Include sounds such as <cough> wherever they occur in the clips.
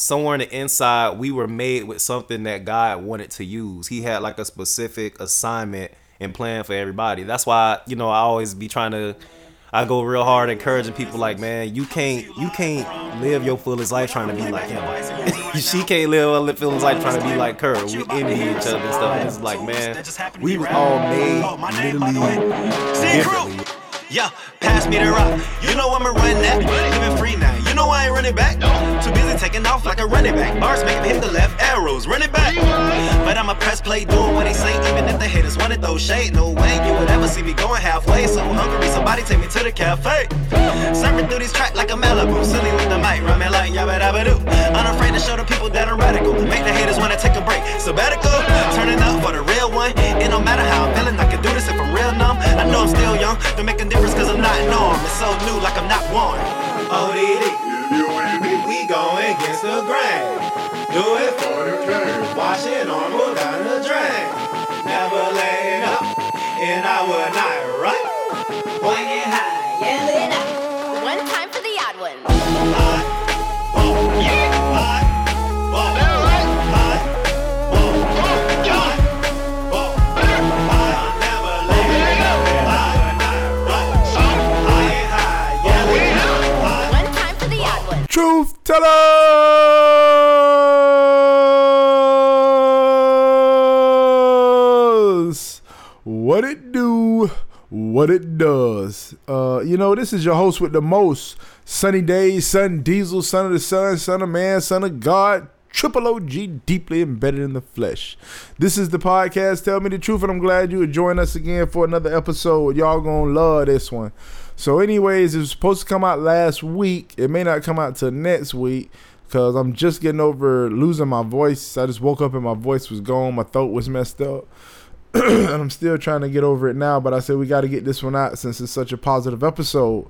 somewhere on the inside, we were made with something that God wanted to use. He had like a specific assignment and plan for everybody. That's why you know I always be trying to. I go real hard encouraging people like, man, you can't you can't live your fullest life trying to be like him. <laughs> she can't live her fullest life trying to be like her. We envy each other and stuff. It's like, man, we was all made literally differently. Yeah, pass me the rock. You know I'ma run that. Living free now. Know I ain't running back. Too busy taking off like a running back. Bars make me hit the left, arrows running back. But I'ma press play, doing what they say. Even if the haters wanna throw shade, no way you would ever see me going halfway. So hungry, somebody take me to the cafe. Surfing through these tracks like a Malibu. Silly with the mic, rhyming like yabba dabba doo. Unafraid to show the people that I'm radical. Make the haters wanna take a break. Sabbatical, turning up for the real one. It don't matter how I'm feeling, I can do this if I'm real numb. I know I'm still young, don't make a difference cause I'm not norm. It's so new like I'm not one. ODD, we go against the grain. Do it for the curve. Wash it on, go down the drain. Never laying up, and I would not, right? Point it high, yell it out. Truth tellers. What it do, what it does. Uh, you know, this is your host with the most sunny days, son diesel, son of the sun, son of man, son of God, triple OG, deeply embedded in the flesh. This is the podcast, Tell Me the Truth, and I'm glad you would join us again for another episode. Y'all gonna love this one. So, anyways, it was supposed to come out last week. It may not come out till next week because I'm just getting over losing my voice. I just woke up and my voice was gone. My throat was messed up. <clears throat> and I'm still trying to get over it now, but I said we got to get this one out since it's such a positive episode.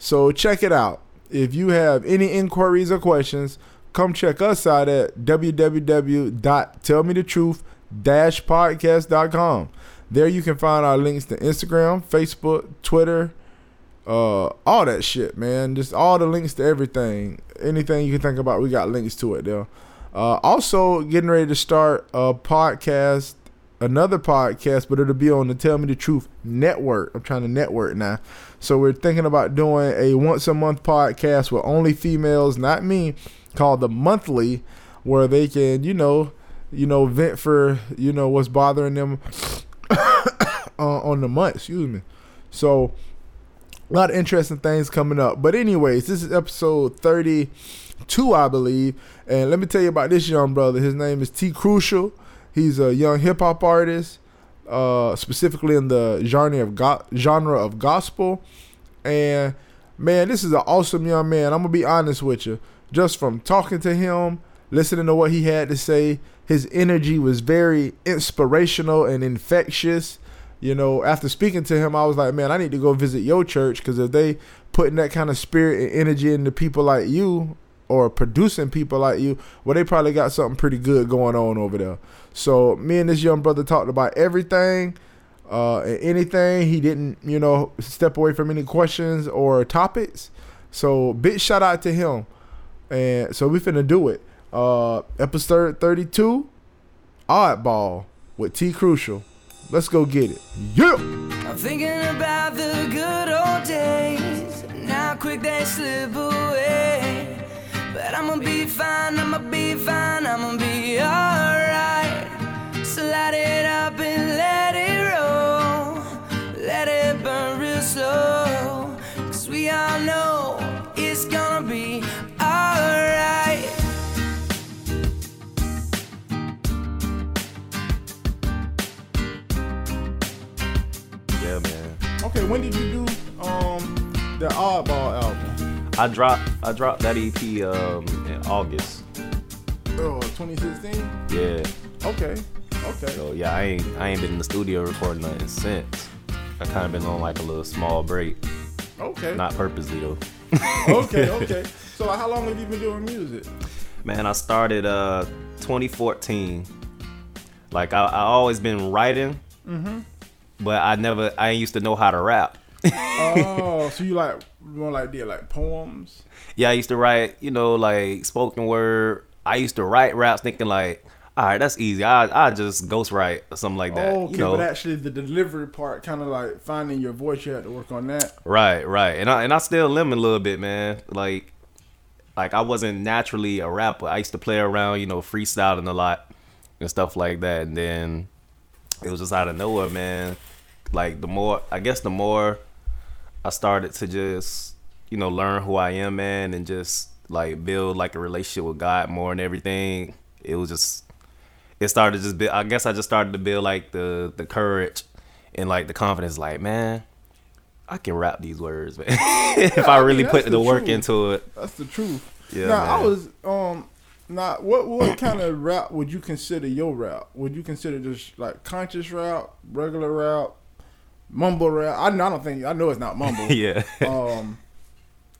So, check it out. If you have any inquiries or questions, come check us out at www.tellmethetruth-podcast.com. There you can find our links to Instagram, Facebook, Twitter, uh, all that shit, man. Just all the links to everything. Anything you can think about, we got links to it there. Uh, also, getting ready to start a podcast, another podcast, but it'll be on the Tell Me the Truth network. I'm trying to network now. So we're thinking about doing a once a month podcast with only females, not me, called the Monthly, where they can, you know, you know, vent for you know what's bothering them <coughs> uh, on the month. Excuse me. So a lot of interesting things coming up. But anyways, this is episode 32, I believe. And let me tell you about this young brother. His name is T Crucial. He's a young hip hop artist, uh, specifically in the genre of go- genre of gospel. And man, this is an awesome young man. I'm gonna be honest with you. Just from talking to him, listening to what he had to say, his energy was very inspirational and infectious you know, after speaking to him, I was like, man, I need to go visit your church because if they putting that kind of spirit and energy into people like you or producing people like you, well, they probably got something pretty good going on over there. So me and this young brother talked about everything, uh, and anything. He didn't, you know, step away from any questions or topics. So big shout out to him. And so we finna do it. Uh, episode 32, Oddball with T Crucial. Let's go get it. Yeah. I'm thinking about the good old days. Now quick they slip away. But I'ma be fine, I'ma be fine, I'ma be alright. It up and let it roll. Let it burn real slow. Cause we all know it's gonna be Okay, when did you do um the Oddball album? I dropped I dropped that EP um in August. Oh, 2016? Yeah. Okay. Okay. So yeah, I ain't I ain't been in the studio recording nothing since. I kind of been on like a little small break. Okay. Not purposely though. <laughs> okay, <laughs> okay. So how long have you been doing music? Man, I started uh 2014. Like I I always been writing. Mm-hmm but I never I used to know how to rap. oh, <laughs> so you like more like did like poems. Yeah, I used to write, you know, like spoken word. I used to write raps thinking like, all right, that's easy. I I just ghost write or something like that. oh, okay, you know, but actually the delivery part, kind of like finding your voice, you had to work on that. Right, right. And I and I still limit a little bit, man. Like like I wasn't naturally a rapper. I used to play around, you know, freestyling a lot and stuff like that. And then it was just out of nowhere, man. Like the more I guess the more I started to just, you know, learn who I am, man, and just like build like a relationship with God more and everything. It was just it started just build, I guess I just started to build like the the courage and like the confidence like, man, I can rap these words, <laughs> man. if I I really mean, put the the work into it. That's the truth. Yeah, Now I was um. Now, what what kind of rap would you consider your rap? Would you consider just like conscious rap, regular rap, mumble rap? I, I don't think I know it's not mumble. <laughs> yeah. um,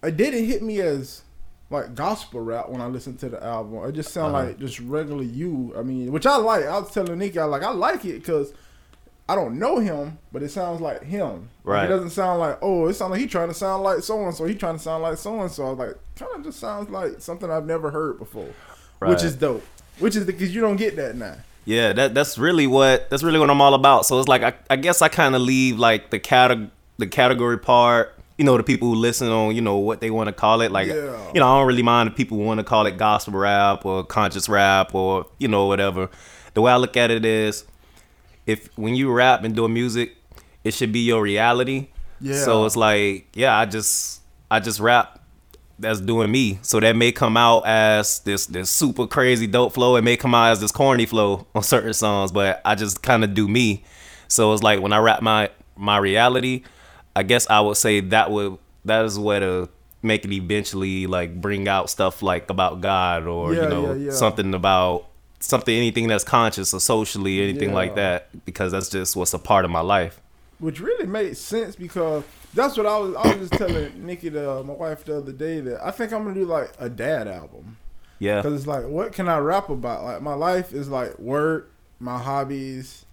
it didn't hit me as like gospel rap when I listened to the album. It just sounded Uh-huh. like just regular you. I mean, which I like. I was telling Nikki, I like I like it because I don't know him, but it sounds like him. Like, Right. it doesn't sound like oh, it sounds like he trying to sound like so and so. He trying to sound like so and so. Like kind of just sounds like something I've never heard before, which is dope. Which is because you don't get that now. Yeah, that that's really what that's really what I'm all about. So it's like I, I guess I kind of leave like the cate- the category part, you know, the people who listen on, you know, what they want to call it. Like, Yeah. you know, I don't really mind if people want to call it gospel rap or conscious rap or you know whatever. The way I look at it is, if when you rap and do music, it should be your reality. Yeah. So it's like, yeah, I just I just rap that's doing me. So that may come out as this this super crazy dope flow. It may come out as this corny flow <laughs> on certain songs, but I just kind of do me. So it's like when I rap my my reality, I guess I would say that would that is what to make it eventually like bring out stuff like about God or Yeah, you know yeah, yeah. something about something anything that's conscious or socially anything like that because that's just what's a part of my life. which really made sense because that's what I was. I was just telling Nikki, the, uh, my wife, the other day that I think I'm gonna do like a dad album Yeah. because it's like, what can I rap about? Like my life is like work, my hobbies,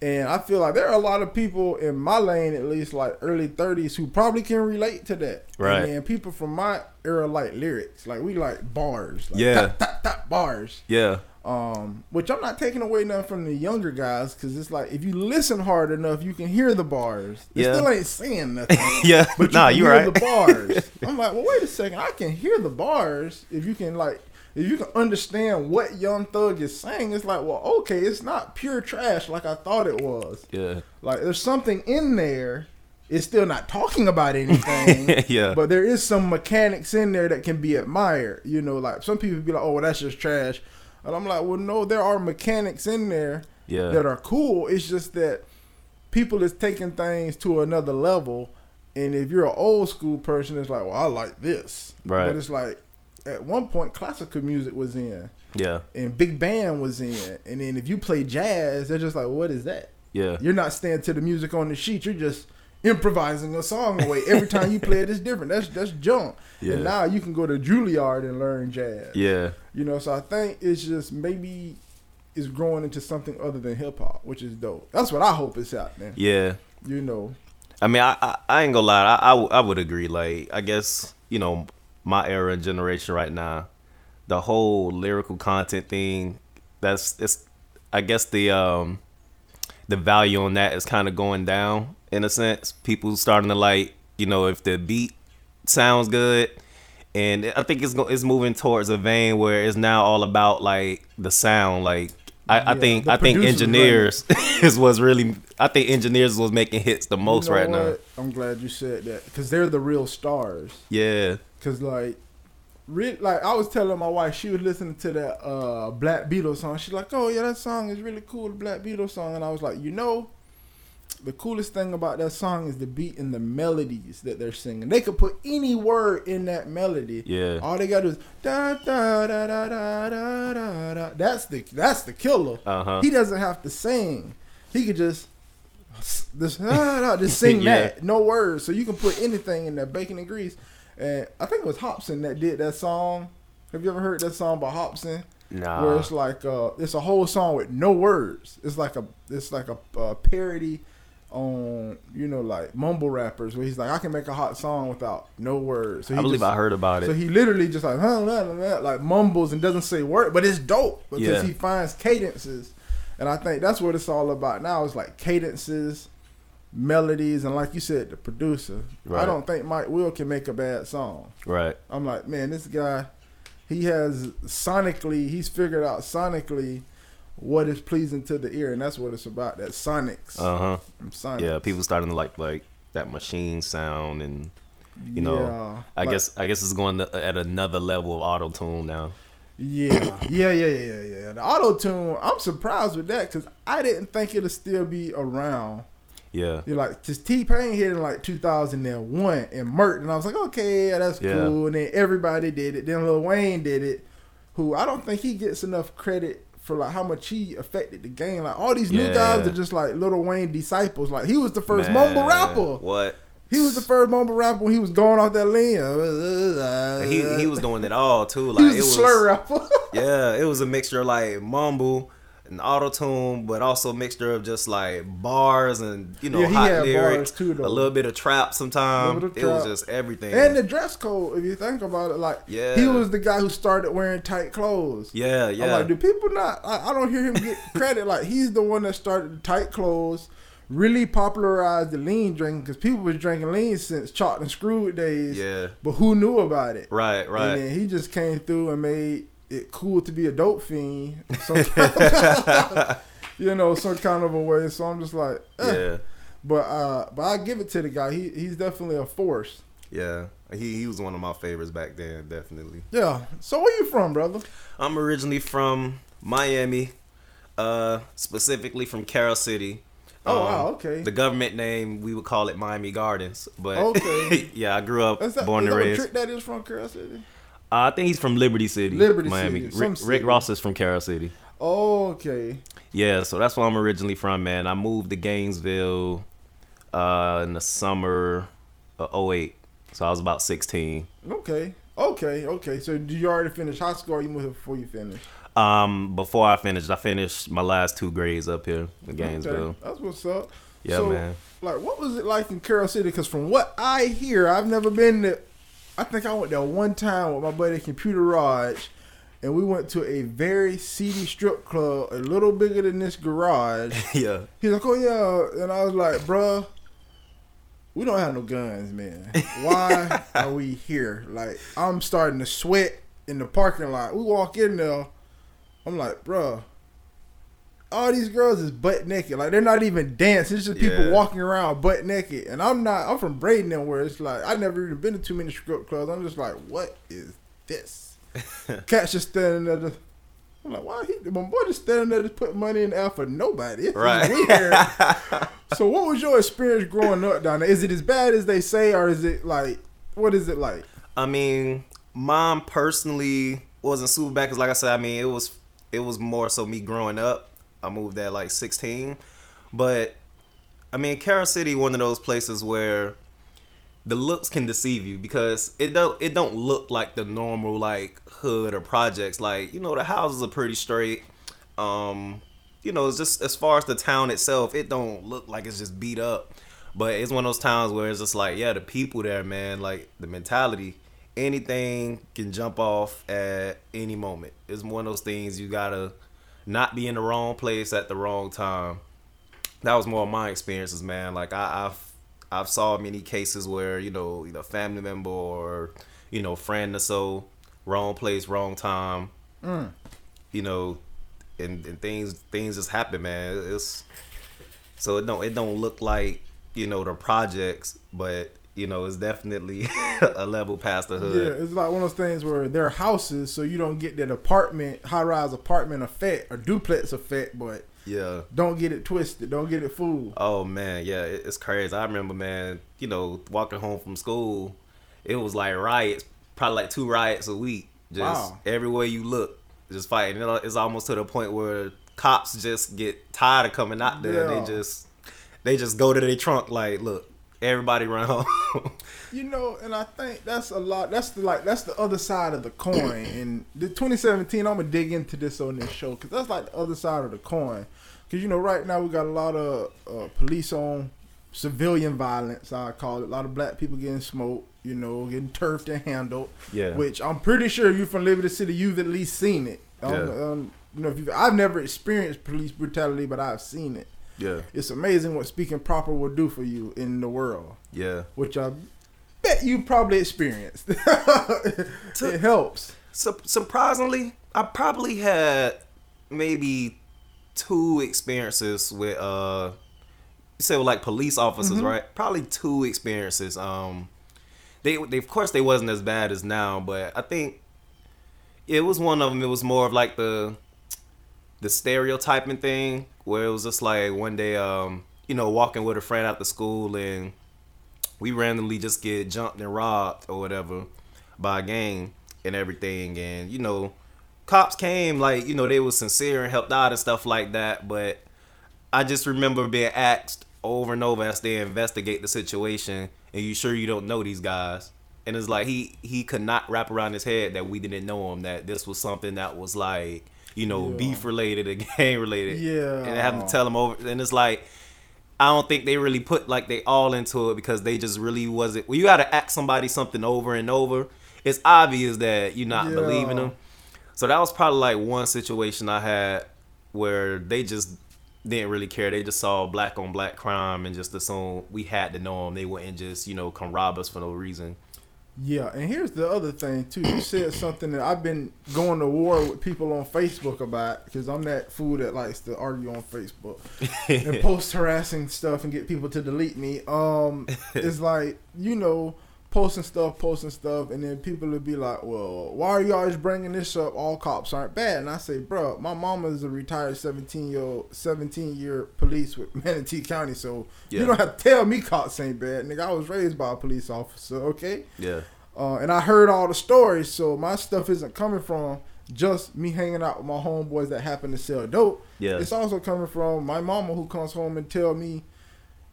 and I feel like there are a lot of people in my lane, at least like early 30s, who probably can relate to that. Right. And people from my era like lyrics, like we like bars, like Yeah. tap, tap, tap, bars. Yeah. Um, which I'm not taking away nothing from the younger guys because it's like if you listen hard enough, you can hear the bars. It Yeah. still ain't saying nothing. <laughs> Yeah. but you nah, can you hear right. the bars. I'm like, well, wait a second, I can hear the bars if you can like if you can understand what Young Thug is saying. It's like, well, okay, it's not pure trash like I thought it was. yeah. Like there's something in there. It's still not talking about anything. <laughs> Yeah. But there is some mechanics in there that can be admired. You know, like some people be like, "Oh, well, that's just trash," and I'm like, "Well, no, there are mechanics in there Yeah. that are cool. It's just that people is taking things to another level." And if you're an old school person, it's like, "Well, I like this," Right. But it's like at one point, classical music was in, Yeah. and big band was in, and then if you play jazz, they're just like, "What is that?" Yeah. You're not staying to the music on the sheet. You're just improvising a song away. Every time you play it, it's different. That's that's junk. Yeah. And now you can go to Juilliard and learn jazz. Yeah. You know, so I think it's just maybe it's growing into something other than hip hop, which is dope. That's what I hope it's out there. Yeah. You know. I mean, I, I, I ain't gonna lie. I I would agree. Like, I guess, you know, my era and generation right now, the whole lyrical content thing, that's, it's, I guess the, um, the value on that is kind of going down in a sense. People starting to like, you know, if the beat sounds good, and I think it's it's moving towards a vein where it's now all about like the sound. Like I, I think <laughs> I think engineers is was really I think engineers was making hits the most You know right now. I'm glad you said that because they're the real stars. Yeah, Cause like, re- like I was telling my wife, she was listening to that uh Black Beatles song. She's like, "Oh yeah, that song is really cool, the Black Beatles song." And I was like, you know, the coolest thing about that song is the beat and the melodies that they're singing. They could put any word in that melody. Yeah. All they gotta do is da da da da da da da. da. That's the that's the killer. Uh-huh. He doesn't have to sing. He could just. Da, da, just sing <laughs> Yeah. that, no words. So you can put anything in there, bacon and grease. And I think it was Hopsin that did that song. Have you ever heard that song by Hopsin? Nah. Where it's like uh, it's a whole song with no words. It's like a it's like a, uh parody on you know like mumble rappers where he's like I can make a hot song without no words. So I believe just- I heard about it. So he literally just like huh, nah, nah, nah, like mumbles and doesn't say word, but it's dope because Yeah. he finds cadences, and I think that's what it's all about now. It's like cadences, melodies, and like you said, the producer. I don't think Mike Will can make a bad song. Right. I'm like, man, this guy, he has sonically, he's figured out sonically what is pleasing to the ear, and that's what it's about. That sonics, Uh huh. sonics. Yeah. People starting to like like that machine sound and you know. Yeah, I like- guess I guess it's going to, at another level of auto tune now. Yeah, yeah, yeah, yeah, yeah. The auto tune, I'm surprised with that because I didn't think it'll still be around. Yeah. You're like, just T Pain hit in like 2001 and Mert, and I was like, okay, yeah, that's Yeah. cool. And then everybody did it. Then Lil Wayne did it, who I don't think he gets enough credit for like how much he affected the game. Like all these new Yeah. guys are just like Little Wayne disciples. Like he was the first Man, mumble rapper. What? He was the first mumble rapper when he was going off that lean. He he was doing it all too. Like He was it a was slur rapper. <laughs> Yeah, it was a mixture of like mumble and auto tune, but also a mixture of just like bars and you know Yeah, he hot had lyrics, bars, too, a little bit of trap. Sometimes it of was just everything. And the dress code, if you think about it, like Yeah. he was the guy who started wearing tight clothes. yeah, yeah. I'm like, do people not? I, I don't hear him get <laughs> credit. Like he's the one that started the tight clothes, really popularized the lean drinking because people was drinking lean since chopped and screwed days. yeah. But who knew about it? Right, right. And then he just came through and made it cool to be a dope fiend. <laughs> <laughs> You know, some kind of a way. So I'm just like, eh. yeah, But uh, but I give it to the guy. He he's definitely a force. yeah. He he was one of my favorites back then, definitely. Yeah. So where you from, brother? I'm originally from Miami, uh, specifically from Carol City. Oh, Um, wow, okay. The government name we would call it Miami Gardens, but Okay. <laughs> yeah, I grew up, that, born and raised. Trick Daddy is from Carol City? Uh, I think he's from Liberty City, Liberty Miami. City, Rick. Rick Ross is from Carol City. Okay. Yeah, so that's where I'm originally from, man. I moved to Gainesville uh, in the summer of 08. So I was about 16. Okay. Okay. Okay. So did you already finish high school or you moved before you finished? Um, before I finished, I finished my last two grades up here in Gainesville. Okay. That's what's up. Yeah, so, man. Like, what was it like in Carol City? Because from what I hear, I've never been to. I think I went there one time with my buddy Computer Raj, and we went to a very seedy strip club, a little bigger than this garage. <laughs> yeah. He's like, oh yeah, and I was like, bruh, we don't have no guns, man. Why are we here? Like, I'm starting to sweat in the parking lot. We walk in there, I'm like, bruh, all these girls is butt naked. Like, they're not even dancing. It's just people Yeah. walking around butt naked. And I'm not. I'm from Braden, where it's like I've never even been to too many strip clubs. I'm just like, what is this? <laughs> Cats just standing there. Just, I'm like, why he? My boy just standing there, just putting money in the air for nobody. It's Right. weird. <laughs> so, what was your experience growing up down there? Is it as bad as they say, or is it like, what is it like? I mean, mom personally wasn't super bad because, like I said, I mean, it was it was more so me growing up. I moved at like 16, but I mean, Carol City, one of those places where the looks can deceive you because it don't it don't look like the normal like hood or projects. Like you know, the houses are pretty straight. Um, you know, just as far as the town itself, it don't look like it's just beat up. But it's one of those towns where it's just like, yeah, the people there, man, like the mentality, anything can jump off at any moment. It's one of those things you gotta not be in the wrong place at the wrong time. That was more of my experiences, man. Like I, I've I've saw many cases where you know either family member or you know friend or so, wrong place, wrong time. Mm. You know, and, and things things just happen, man. It's so it don't it don't look like you know the projects, but you know it's definitely <laughs> a level past the hood. Yeah, it's like one of those things where they're houses, so you don't get that apartment, high rise apartment effect or duplex effect, but Yeah. don't get it twisted, don't get it fooled. Oh man, yeah, it's crazy. I remember, man, you know, walking home from school, it was like riots, probably like two riots a week, just Wow. everywhere you look, just fighting. It's almost to the point where cops just get tired of coming out there. Yeah. They just, they just go to their trunk like, look, everybody run home. <laughs> You know, and I think that's a lot. That's the like that's the other side of the coin. And the 2017, I'm gonna dig into this on this show because that's like the other side of the coin. Because you know, right now we got a lot of uh, police on civilian violence. I call it a lot of black people getting smoked. You know, getting turfed and handled. Yeah. Which I'm pretty sure you from Liberty City, you've at least seen it. Um, Yeah. um, you know, if you've, I've never experienced police brutality, but I've seen it. Yeah. It's amazing what speaking proper will do for you in the world, Yeah. which I bet you probably experienced. <laughs> it helps. Sur- surprisingly, I probably had maybe two experiences with uh you say with like police officers, right? Probably two experiences. Um they they of course they wasn't as bad as now, but I think it was one of them it was more of like the the stereotyping thing where it was just like one day um you know walking with a friend out after school and we randomly just get jumped and robbed or whatever by a gang and everything. And you know cops came like you know they were sincere and helped out and stuff like that. But i just remember being asked over and over as they investigate the situation and you sure you don't know these guys? And it's like he he could not wrap around his head that we didn't know him that this was something that was like you know Yeah. beef related and <laughs> gang related Yeah. and having to tell them over and it's like I don't think they really put like they all into it because they just really wasn't. Well, you got to ask somebody something over and over. It's obvious that you're not Yeah. believing them. So that was probably like one situation I had where they just didn't really care. They just saw black on black crime and just assumed we had to know them. They wouldn't just you know come rob us for no reason. Yeah, and here's the other thing too. You said something that I've been going to war with people on Facebook about because I'm that fool that likes to argue on Facebook and <laughs> post harassing stuff and get people to delete me. Um, <laughs> it's like you know posting stuff, posting stuff, and then people would be like, "Well, why are you always bringing this up? All cops aren't bad." And I say, "Bro, my mama is a retired 17 year old, 17 year police with <laughs> Manatee County, so Yeah. you don't have to tell me cops ain't bad, nigga. I was raised by a police officer, okay." Yeah, Uh, and I heard all the stories, so my stuff isn't coming from just me hanging out with my homeboys that happen to sell dope. Yeah. It's also coming from my mama who comes home and tell me,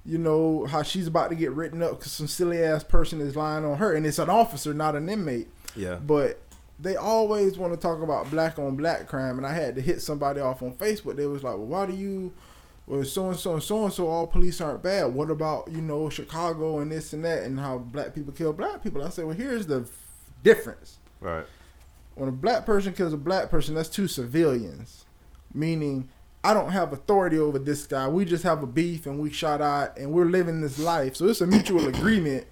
you know, how she's about to get written up because some silly ass person is lying on her, and it's an officer, not an inmate. yeah, But they always want to talk about black on black crime, and I had to hit somebody off on Facebook. They was like, "Well, why do you?" Well, so and so and so and so, all police aren't bad. What about you know Chicago and this and that, and how black people kill black people? I said, well, here's the f- difference. right, When a black person kills a black person, that's two civilians, meaning I don't have authority over this guy. We just have a beef and we shot out and we're living this life. So it's a mutual <coughs> agreement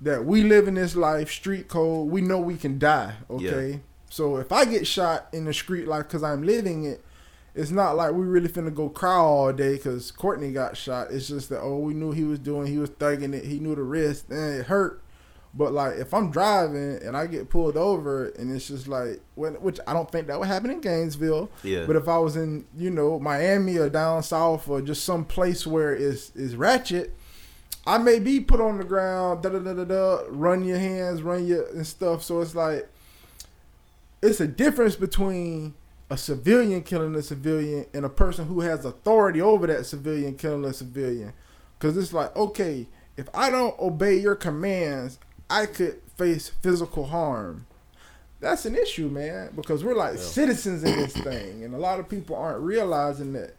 that we live in this life, street code. We know we can die. Okay. So if I get shot in the street life because I'm living it, it's not like we really finna go cry all day because Courtney got shot. It's just that oh, we knew he was doing, he was thugging it, he knew the risk, and it hurt. But like if I'm driving and I get pulled over and it's just like when, which I don't think that would happen in Gainesville. Yeah. But if I was in you know Miami or down south or just some place where it's is ratchet, I may be put on the ground, da da da da da, run your hands, run your and stuff. So it's like it's a difference between a civilian killing a civilian and a person who has authority over that civilian killing a civilian. Because it's like, okay, if I don't obey your commands, I could face physical harm. That's an issue, man, because we're like citizens in this thing, and a lot of people aren't realizing that.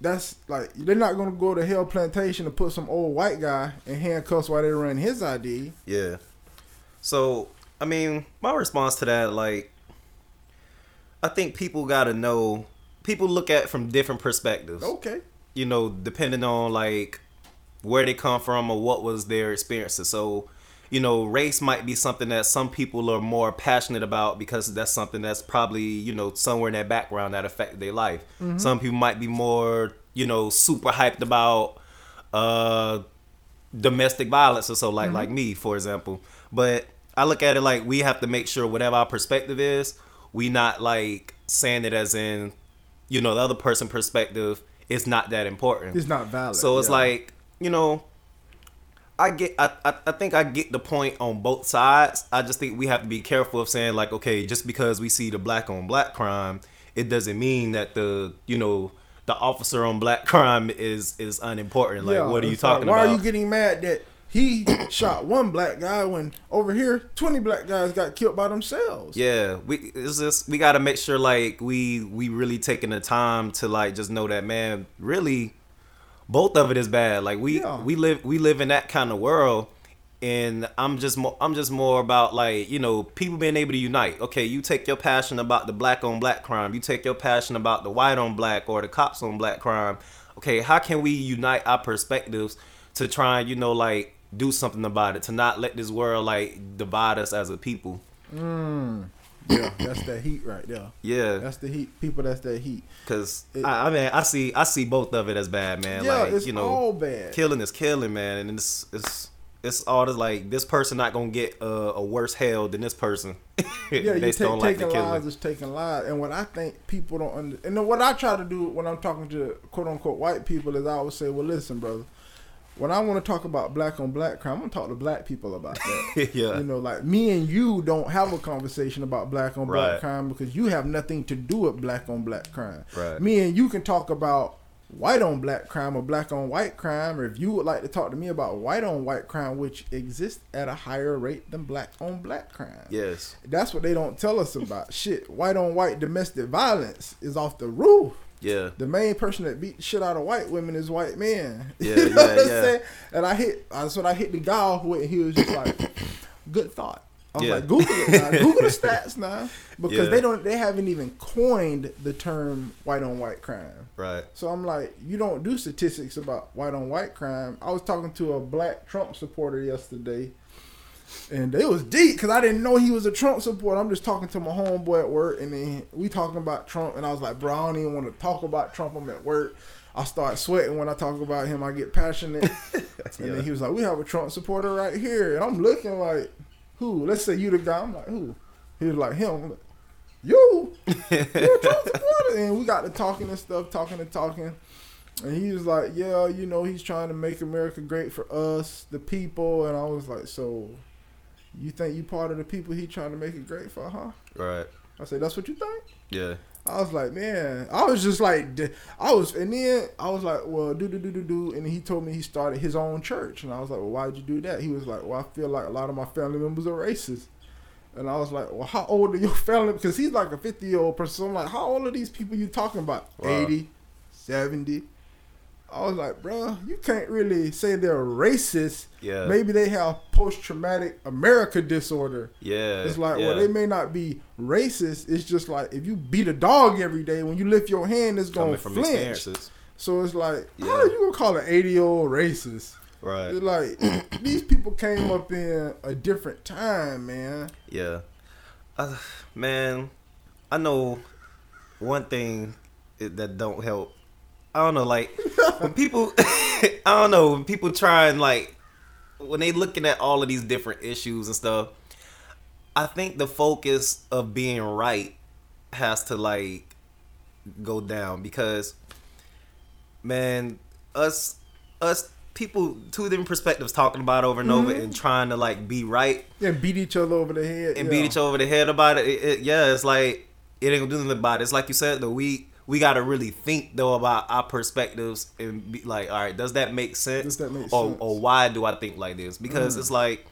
That's like they're not gonna go to Hell Plantation to put some old white guy in handcuffs while they run his ID. yeah. So I mean, my response to that, like, I think people got to know. People look at it from different perspectives. Okay. you know, depending on like where they come from or what was their experiences. So, you know, race might be something that some people are more passionate about because that's something that's probably, you know, somewhere in their background that affected their life. Some people might be more, you know, super hyped about uh domestic violence or so like like me, for example. But I look at it like we have to make sure whatever our perspective is, we not like saying it as in, you know, the other person perspective is not that important. It's not valid. So it's yeah. like, you know, I get I, I I think I get the point on both sides. I just think we have to be careful of saying like, okay, just because we see the black on black crime, it doesn't mean that the, you know, the officer on black <laughs> crime is is unimportant. Like Yeah, what are you it's like, talking why about? Why are you getting mad that he <coughs> shot one black guy when over here twenty black guys got killed by themselves? Yeah, we it's just we got to make sure like we we really taking the time to like just know that man really both of it is bad. Like we Yeah. we live we live in that kind of world, and I'm just more I'm just more about like you know people being able to unite. Okay, you take your passion about the black on black crime, you take your passion about the white on black or the cops on black crime. Okay, how can we unite our perspectives to try and you know like do something about it to not let this world like divide us as a people? Mm. Yeah, <coughs> that's that heat right there. Yeah, That's the heat. People, that's that heat. Cause It- I, I mean I see I see both of it as bad, man. Yeah, like it's you know, all bad. killing is killing, man, and it's it's it's all this like this person not gonna get a, a worse hell than this person. <laughs> Yeah, you take, on like the taking lives is taking lives, and what I think people don't under, and then what I try to do when I'm talking to quote unquote white people is I always say, well, listen, brother, when I want to talk about black on black crime, I'm gonna talk to black people about that. <laughs> Yeah. you know, like me and you don't have a conversation about black on black Right. crime because you have nothing to do with black on black crime. Right. Me and you can talk about white on black crime or black on white crime, or if you would like to talk to me about white on white crime, which exists at a higher rate than black on black crime. Yes. That's what they don't tell us about. <laughs> Shit, white on white domestic violence is off the roof. Yeah. The main person that beat shit out of white women is white men. <laughs> Yeah, You know yeah, what I'm yeah. saying? And I hit, that's what I hit the guy off with. And he was just like, <coughs> good thought. I was Yeah. like, Google it now. <laughs> Google the stats now. Because Yeah. they don't, they haven't even coined the term white on white crime. Right. So I'm like, you don't do statistics about white on white crime. I was talking to a black Trump supporter yesterday, and it was deep because I didn't know he was a Trump supporter. I'm just talking to my homeboy at work, and then we talking about Trump, and I was like, bro, I don't even want to talk about Trump. I'm at work. I start sweating when I talk about him. I get passionate. <laughs> And then he was like, we have a Trump supporter right here, and I'm looking like, who? Let's say you the guy. I'm like, who? He was like, him. I'm like, you? you a Trump <laughs> supporter? And we got to talking and stuff, talking and talking. And he was like, yeah, you know, he's trying to make America great for us, the people. And I was like, so you think you part of the people he trying to make it great for, huh? Right. I said, that's what you think? Yeah. I was like, man, I was just like, I was, and then I was like, well, do do do do do, and he told me he started his own church, and I was like, well, why'd you do that? He was like, well, I feel like a lot of my family members are racist, and I was like, well, how old are your <laughs> family? Because he's like a fifty year old person. So I'm like, how old are these people you talking about? Wow. 80, 70. I was like, bro, you can't really say they're racist. Yeah. Maybe they have post traumatic America disorder. Yeah. It's like, yeah. well, they may not be racist. It's just like if you beat a dog every day, when you lift your hand, it's gonna flinch. So it's like, Yeah. how are you gonna call an eighty year old racist? Right. It's like <coughs> these people came up in a different time, man. Yeah. Uh, man, I know one thing that don't help. I don't know, like when people, <laughs> I don't know, when people try and like when they looking at all of these different issues and stuff. I think the focus of being right has to like go down because, man, us, us people, two different perspectives talking about over and over mm-hmm. and trying to like be right And beat each other over the head. and yeah. beat each other over the head about it, it, it- yeah, it's like it ain't gonna do nothing about it. It's like you said, though, we we gotta really think though about our perspectives and be like, all right, does that make sense? Does that make or sense? or why do I think like this? Because mm. it's like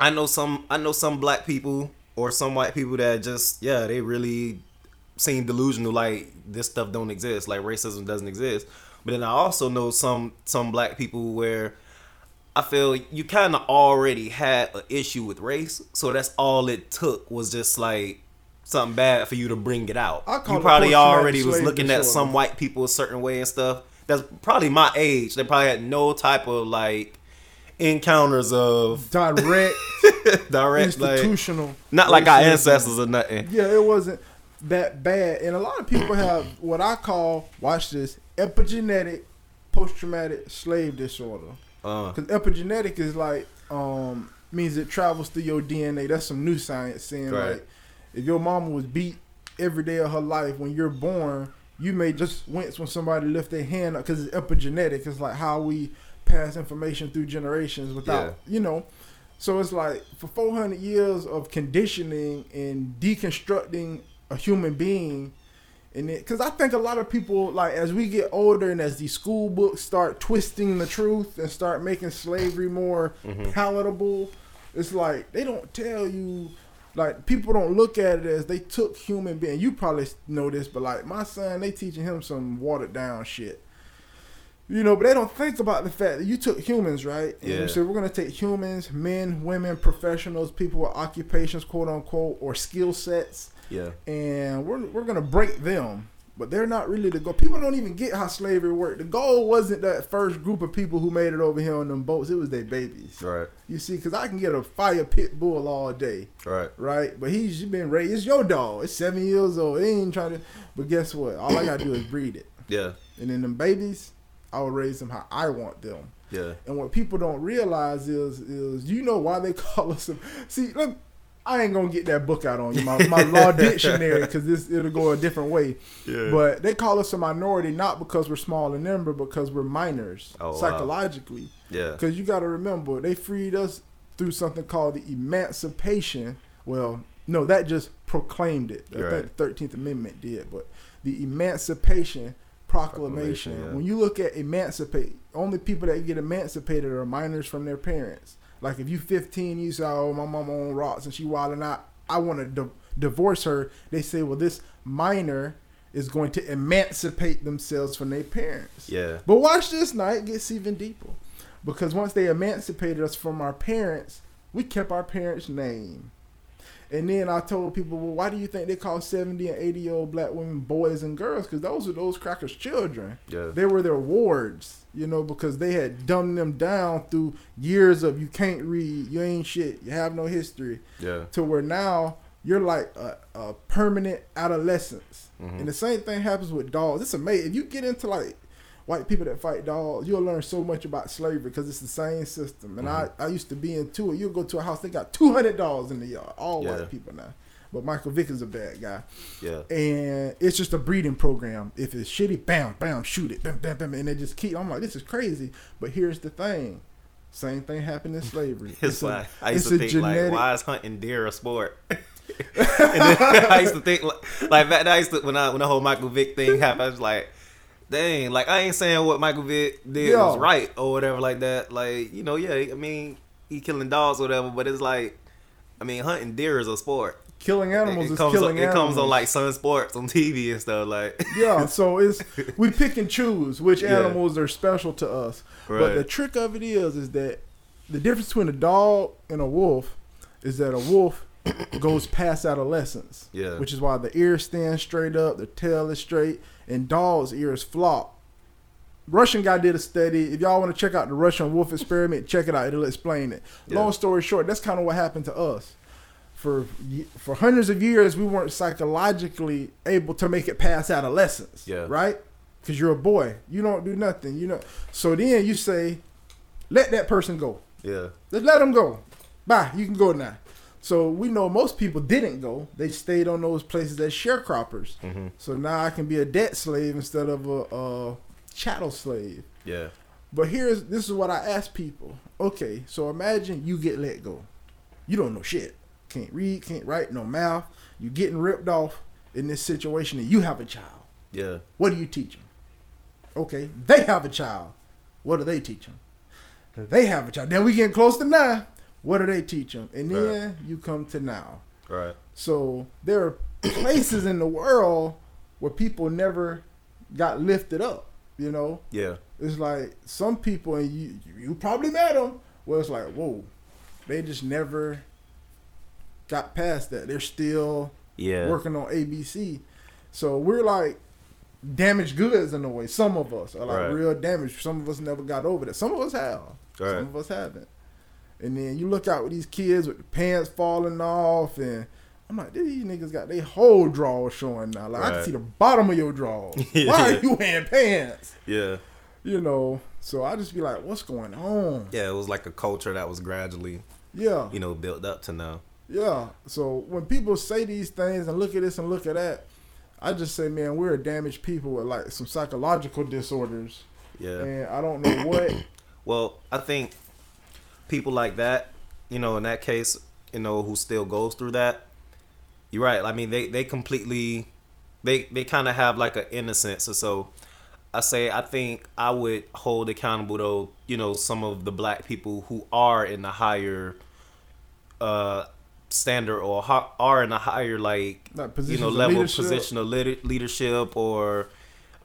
I know some I know some black people or some white people that just yeah, they really seem delusional like this stuff don't exist, like racism doesn't exist. But then I also know some some black people where I feel you kind of already had an issue with race, so that's all it took was just like something bad for you to bring it out. I call You probably already was looking at some white people a certain way and stuff. That's probably my age. They probably had no type of like encounters of <laughs> direct direct like institutional. not like our ancestors or nothing. Yeah, it wasn't that bad. And a lot of people have what I call, watch this, epigenetic post traumatic slave disorder. Uh, Because epigenetic is like, um, means it travels through your DNA. That's some new science saying Right. like, if your mama was beat every day of her life when you're born, you may just wince when somebody lift their hand up because it's epigenetic. It's like how we pass information through generations without, you know. So it's like for 400 years of conditioning and deconstructing a human being, and because I think a lot of people like as we get older and as these school books start twisting the truth and start making slavery more mm-hmm. palatable, it's like they don't tell you. Like people don't look at it as they took human being. You probably know this, but like my son, they teaching him some watered down shit. You know, but they don't think about the fact that you took humans, right? And Yeah. So we're gonna take humans, men, women, professionals, people with occupations, quote unquote, or skill sets, Yeah. and we're we're gonna break them. But they're not really the goal. People don't even get how slavery worked. The goal wasn't that first group of people who made it over here on them boats. It was their babies. Right. You see, because I can get a fire pit bull all day, Right. right? But he's been raised. It's your dog. It's seven years old. It ain't trying to. But guess what? All I gotta do is breed it. <coughs> Yeah. And then them babies, I will raise them how I want them. Yeah. And what people don't realize is, is you know why they <laughs> call us. A, see, look, I ain't gonna get that book out on you, my, my law <laughs> dictionary, because this it'll go a different way. Yeah. But they call us a minority not because we're small in number, because we're minors Oh, wow. psychologically. Yeah. Because you got to remember, they freed us through something called the Emancipation. Well, no, that just proclaimed it. I Right. think the Thirteenth Amendment did, but the Emancipation Proclamation. Proclamation, yeah. When you look at emancipate, only people that get emancipated are minors from their parents. Like if you 15, you say, "Oh, my mama on rocks and she wilding out. I want to di- divorce her." They say, "Well, this minor." Is going to emancipate themselves from their parents. Yeah. But watch this night gets even deeper. Because once they emancipated us from our parents, we kept our parents' name. And then I told people, well, why do you think they call 70 and 80 year old black women boys and girls? Because those are those crackers' children. Yeah. They were their wards, you know, because they had dumbed them down through years of you can't read, you ain't shit, you have no history Yeah. to where now you're like a, a permanent adolescence. Mm-hmm. And the same thing happens with dogs. It's amazing. If you get into like white people that fight dogs, you'll learn so much about slavery because it's the same system. And Mm-hmm. I, I used to be into it. You'll go to a house, they got 200 dogs in the yard, all Yeah. white people now. But Michael Vick is a bad guy. Yeah. And it's just a breeding program. If it's shitty, bam, bam, shoot it, bam, bam, bam. And they just keep, I'm like, this is crazy. But here's the thing. Same thing happened in slavery. <laughs> It's a- like I used it's to a think like, why is hunting deer a sport? <laughs> <laughs> and then I used to think like, like back then I used to when I when the whole Michael Vick thing happened, I was like, dang, like I ain't saying what Michael Vick did Yeah. was right or whatever like that. Like you know, yeah, I mean he killing dogs or whatever, but it's like, I mean hunting deer is a sport. killing animals it is comes killing on, it comes on like Sun Sports on TV and stuff like. yeah, <laughs> so it's we pick and choose which Yeah. animals are special to us. But the trick of it is, is that the difference between a dog and a wolf is that a wolf <coughs> goes past adolescence. Yeah. Which is why the ears stand straight up, the tail is straight, and dogs' ears flop. Russian guy did a study. If y'all want to check out the Russian wolf experiment, check it out. It'll explain it. Yeah. Long story short, that's kind of what happened to us. For for hundreds of years, we weren't psychologically able to make it past adolescence. Yeah. Right? Because you're a boy. You don't do nothing. You know. So then you say, let that person go. Yeah. Just let them go. Bye. You can go now. So we know most people didn't go. They stayed on those places as sharecroppers. Mm-hmm. So now I can be a debt slave instead of a, a chattel slave. Yeah. But here's this is what I ask people. Okay, so imagine you get let go. You don't know shit. Can't read, can't write, no math. You're getting ripped off in this situation, and you have a child. Yeah. What do you teach them? Okay, they have a child. What do they teach them? They have a child. Then we getting close to nine. What do they teach them? And then you come to now. Right. So there are places in the world where people never got lifted up. You know, Yeah. it's like some people, and you you probably met them. Where it's like, whoa, they just never got past that. They're still Yeah. working on ABC. So we're like damaged goods in a way. Some of us are like Right. real damaged. Some of us never got over that. Some of us have. Right. Some of us haven't. And then you look out with these kids with the pants falling off, and I'm like, these niggas got their whole drawers showing now. Like I can see the bottom of your drawers. <laughs> Yeah. Why are you wearing pants? Yeah. You know. So I just be like, what's going on? Yeah. It was like a culture that was gradually, Yeah. you know, built up to now. Yeah. So when people say these things and look at this and look at that, I just say, man, we're a damaged people with like some psychological disorders, Yeah. and I don't know what. <coughs> Well, I think people like that, you know, in that case, you know, who still goes through that, you're right. I mean, they they completely, they they kind of have like an innocence, or so. I say I think I would hold accountable though, you know, some of the black people who are in the higher, uh, standard or ho- are in a higher like Like you know level position of leader- leadership or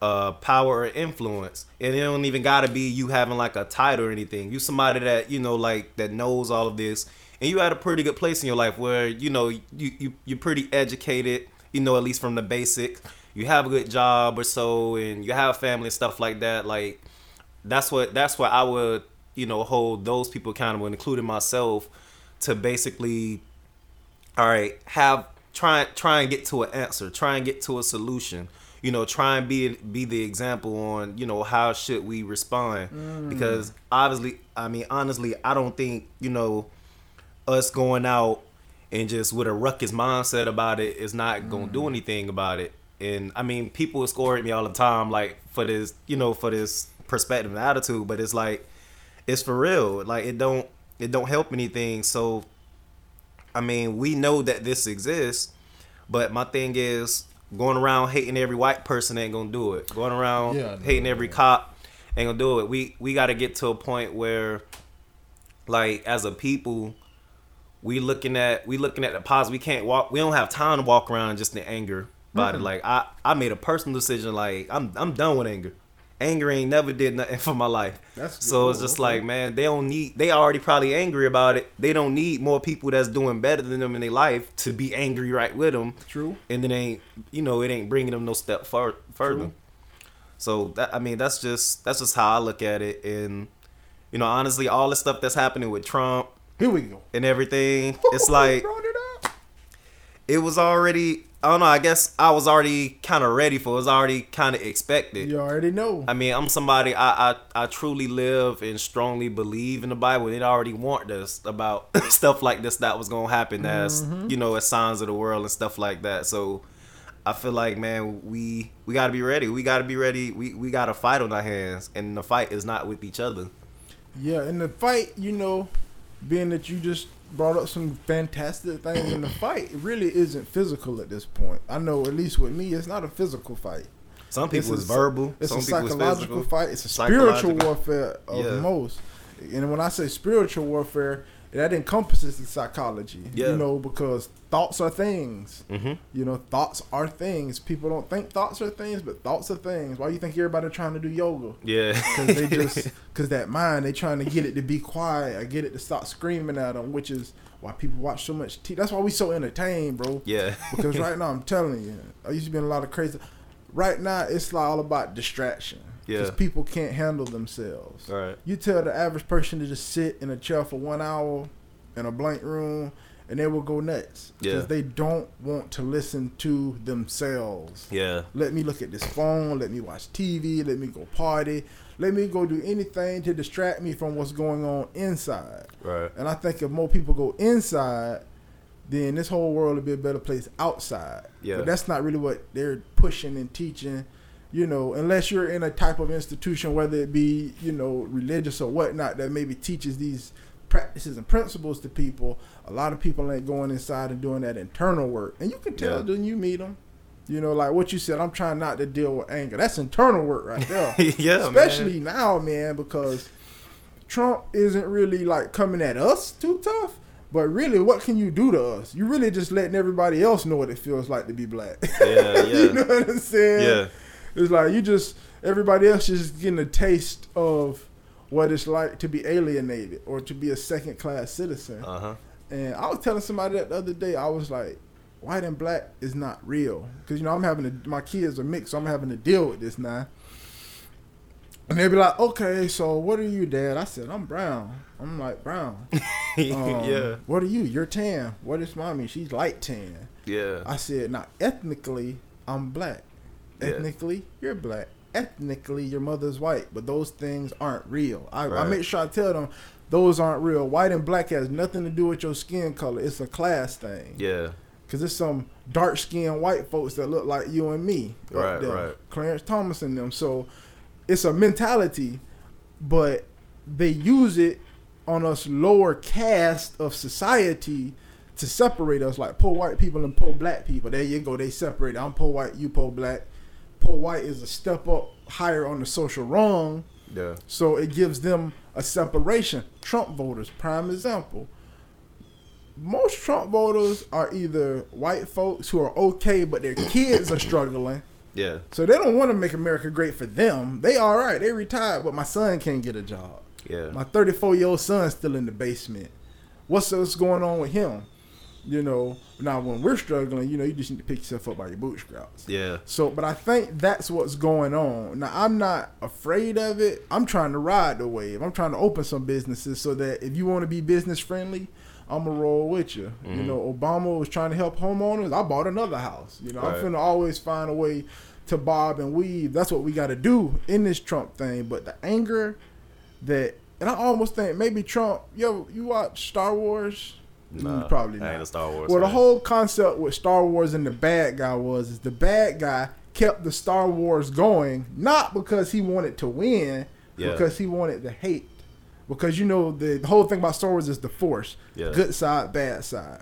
uh, power or influence, and it don't even gotta be you having like a title or anything. You somebody that you know like that knows all of this, and you at a pretty good place in your life where you know you you you're pretty educated. You know at least from the basic. You have a good job or so, and you have family and stuff like that. Like that's what that's what I would you know hold those people accountable, including myself, to basically, all right, have try try and get to an answer, try and get to a solution. You know, try and be be the example on you know how should we respond mm. because obviously, I mean honestly, I don't think you know us going out and just with a ruckus mindset about it is not gonna do mm. anything about it. And I mean, people score at me all the time, like for this, you know, for this perspective and attitude. But it's like, it's for real. Like it don't, it don't help anything. So, I mean, we know that this exists, but my thing is going around hating every white person ain't gonna do it. Going around Yeah, no, hating every cop ain't gonna do it. We we got to get to a point where, like, as a people, we looking at we looking at the positive. We can't walk. We don't have time to walk around just in anger about it. Like I I made a personal decision. Like I'm I'm done with anger. Anger ain't never did nothing <laughs> for my life. That's so it's just okay. like man, they don't need. They already probably angry about it. They don't need more people that's doing better than them in their life to be angry right with them. True. And it ain't you know it ain't bringing them no step far, further. True. So that I mean that's just that's just how I look at it. And you know honestly, all the stuff that's happening with Trump Here we go. and everything. <laughs> It's like it it was already. I don't know. I guess I was already kind of ready for. it. Was already kind of expected. You already know. I mean, I'm somebody. I, I I truly live and strongly believe in the Bible. It already warned us about <laughs> stuff like this that was gonna happen as mm-hmm. you know as signs of the world and stuff like that. So I feel like man, we we gotta be ready. We gotta be ready. We we got a fight on our hands, and the fight is not with each other. Yeah, in the fight, you know, being that you just brought up some fantastic things in the fight, it really isn't physical at this point. I know, at least with me, it's not a physical fight. Some people It's a- verbal. It's some a people is psychological fight. It's a spiritual warfare of Yeah. most. And when I say spiritual warfare, that encompasses the psychology. Yeah. You know, because thoughts are things. Mhm. You know, thoughts are things. People don't think thoughts are things, but thoughts are things. Why you think everybody trying to do yoga? Yeah. Because they just, <laughs> because that mind, they trying to get it to be quiet or get it to stop screaming at them, which is why people watch so much TV. That's why we so entertained, bro. yeah. <laughs> Because right now, I'm telling you, I used to be in a lot of crazy. Right now, it's like all about distraction. Because Yeah. people can't handle themselves. Right. You tell the average person to just sit in a chair for one hour in a blank room, and they will go nuts. Because Yeah. they don't want to listen to themselves. Yeah. Let me look at this phone. Let me watch TV. Let me go party. Let me go do anything to distract me from what's going on inside. Right. And I think if more people go inside, then this whole world would be a better place outside. Yeah. But that's not really what they're pushing and teaching. You know, unless you're in a type of institution, whether it be you know religious or whatnot, that maybe teaches these practices and principles to people. A lot of people ain't going inside and doing that internal work, and you can tell Yeah. when you meet them. You know, like what you said. I'm trying not to deal with anger. That's internal work right there. <laughs> yeah. Especially now, man, because Trump isn't really like coming at us too tough. But really, what can you do to us? You really just letting everybody else know what it feels like to be black. Yeah, <laughs> yeah. you know what I'm saying? Yeah. It's like you just everybody else just getting a taste of what it's like to be alienated or to be a second class citizen. Uh huh. And I was telling somebody that the other day, I was like, white and black is not real. Because, you know, I'm having to, my kids are mixed, so I'm having to deal with this now. And they'd be like, okay, so what are you, dad? I said, I'm brown. I'm like, brown. <laughs> Um, yeah. What are you? You're tan. What is mommy? She's light tan. Yeah. I said, now, ethnically, I'm black. Yeah. Ethnically, you're black. Ethnically, your mother's white. But those things aren't real. I, I make sure I tell them those aren't real. White and black has nothing to do with your skin color. It's a class thing. Yeah. Cause there's some dark skinned white folks that look like you and me. Right, right. Clarence Thomas and them. So it's a mentality, but they use it on us lower caste of society to separate us, like poor white people and poor black people. There you go, they separate. I'm poor white, you poor black. Poor white is a step up higher on the social rung. Yeah. So it gives them a separation. Trump voters, prime example. Most Trump voters are either white folks who are okay, but their kids are struggling, Yeah. So they don't want to make America great for them. They all right. They retired, but my son can't get a job. Yeah. My 34 year old son's still in the basement. What's what's going on with him? You know. Now when we're struggling, you know, you just need to pick yourself up by your bootstraps. Yeah. So, but I think that's what's going on. Now, I'm not afraid of it. I'm trying to ride the wave. I'm trying to open some businesses so that if you want to be business friendly, I'm gonna roll with you. Mm-hmm. You know, Obama was trying to help homeowners. I bought another house. You know, Right. I'm finna always find a way to bob and weave. That's what we got to do in this Trump thing. But the anger that, and I almost think maybe Trump. Yo, you watch Star Wars? Nah, Mm, probably I ain't not. a Star Wars Well, the whole concept with Star Wars and the bad guy was is the bad guy kept the Star Wars going not because he wanted to win, Yeah. because he wanted to hate. Because you know the, the whole thing about Star Wars is the Force, Yeah. good side, bad side.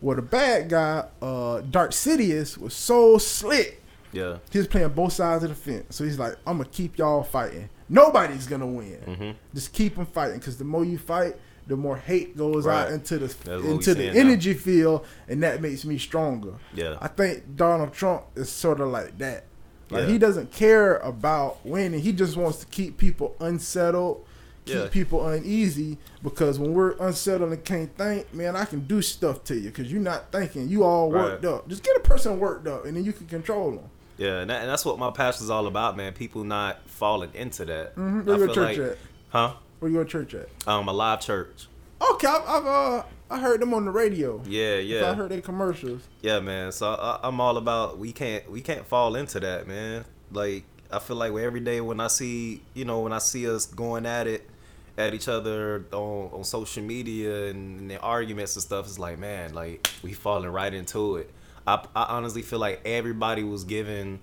Well, the bad guy, uh, Darth Sidious, was so slick. Yeah. He was playing both sides of the fence. So he's like, I'm gonna keep y'all fighting. Nobody's gonna win. Mm-hmm. Just keep them fighting, because the more you fight, the more hate goes Right. out into the what we into the seeing now. energy field, and that makes me stronger. Yeah. I think Donald Trump is sort of like that. Like Yeah. he doesn't care about winning. He just wants to keep people unsettled, keep Yeah. people uneasy. Because when we're unsettled and can't think, man, I can do stuff to you because you're not thinking. You all worked up. Just get a person worked up, and then you can control them. Yeah, and, that, and that's what my passion is all about, man. People not falling into that. Mm-hmm. Where I you feel church like- at? Huh? Where you go to church at? Um, a live church. Okay, I've, I've uh I heard them on the radio. Yeah, yeah. I heard their commercials. yeah, man. So I, I'm all about we can't we can't fall into that, man. Like I feel like every day when I see you know when I see us going at it at each other on on social media and, the arguments and stuff, it's like man, like we falling right into it. I I honestly feel like everybody was given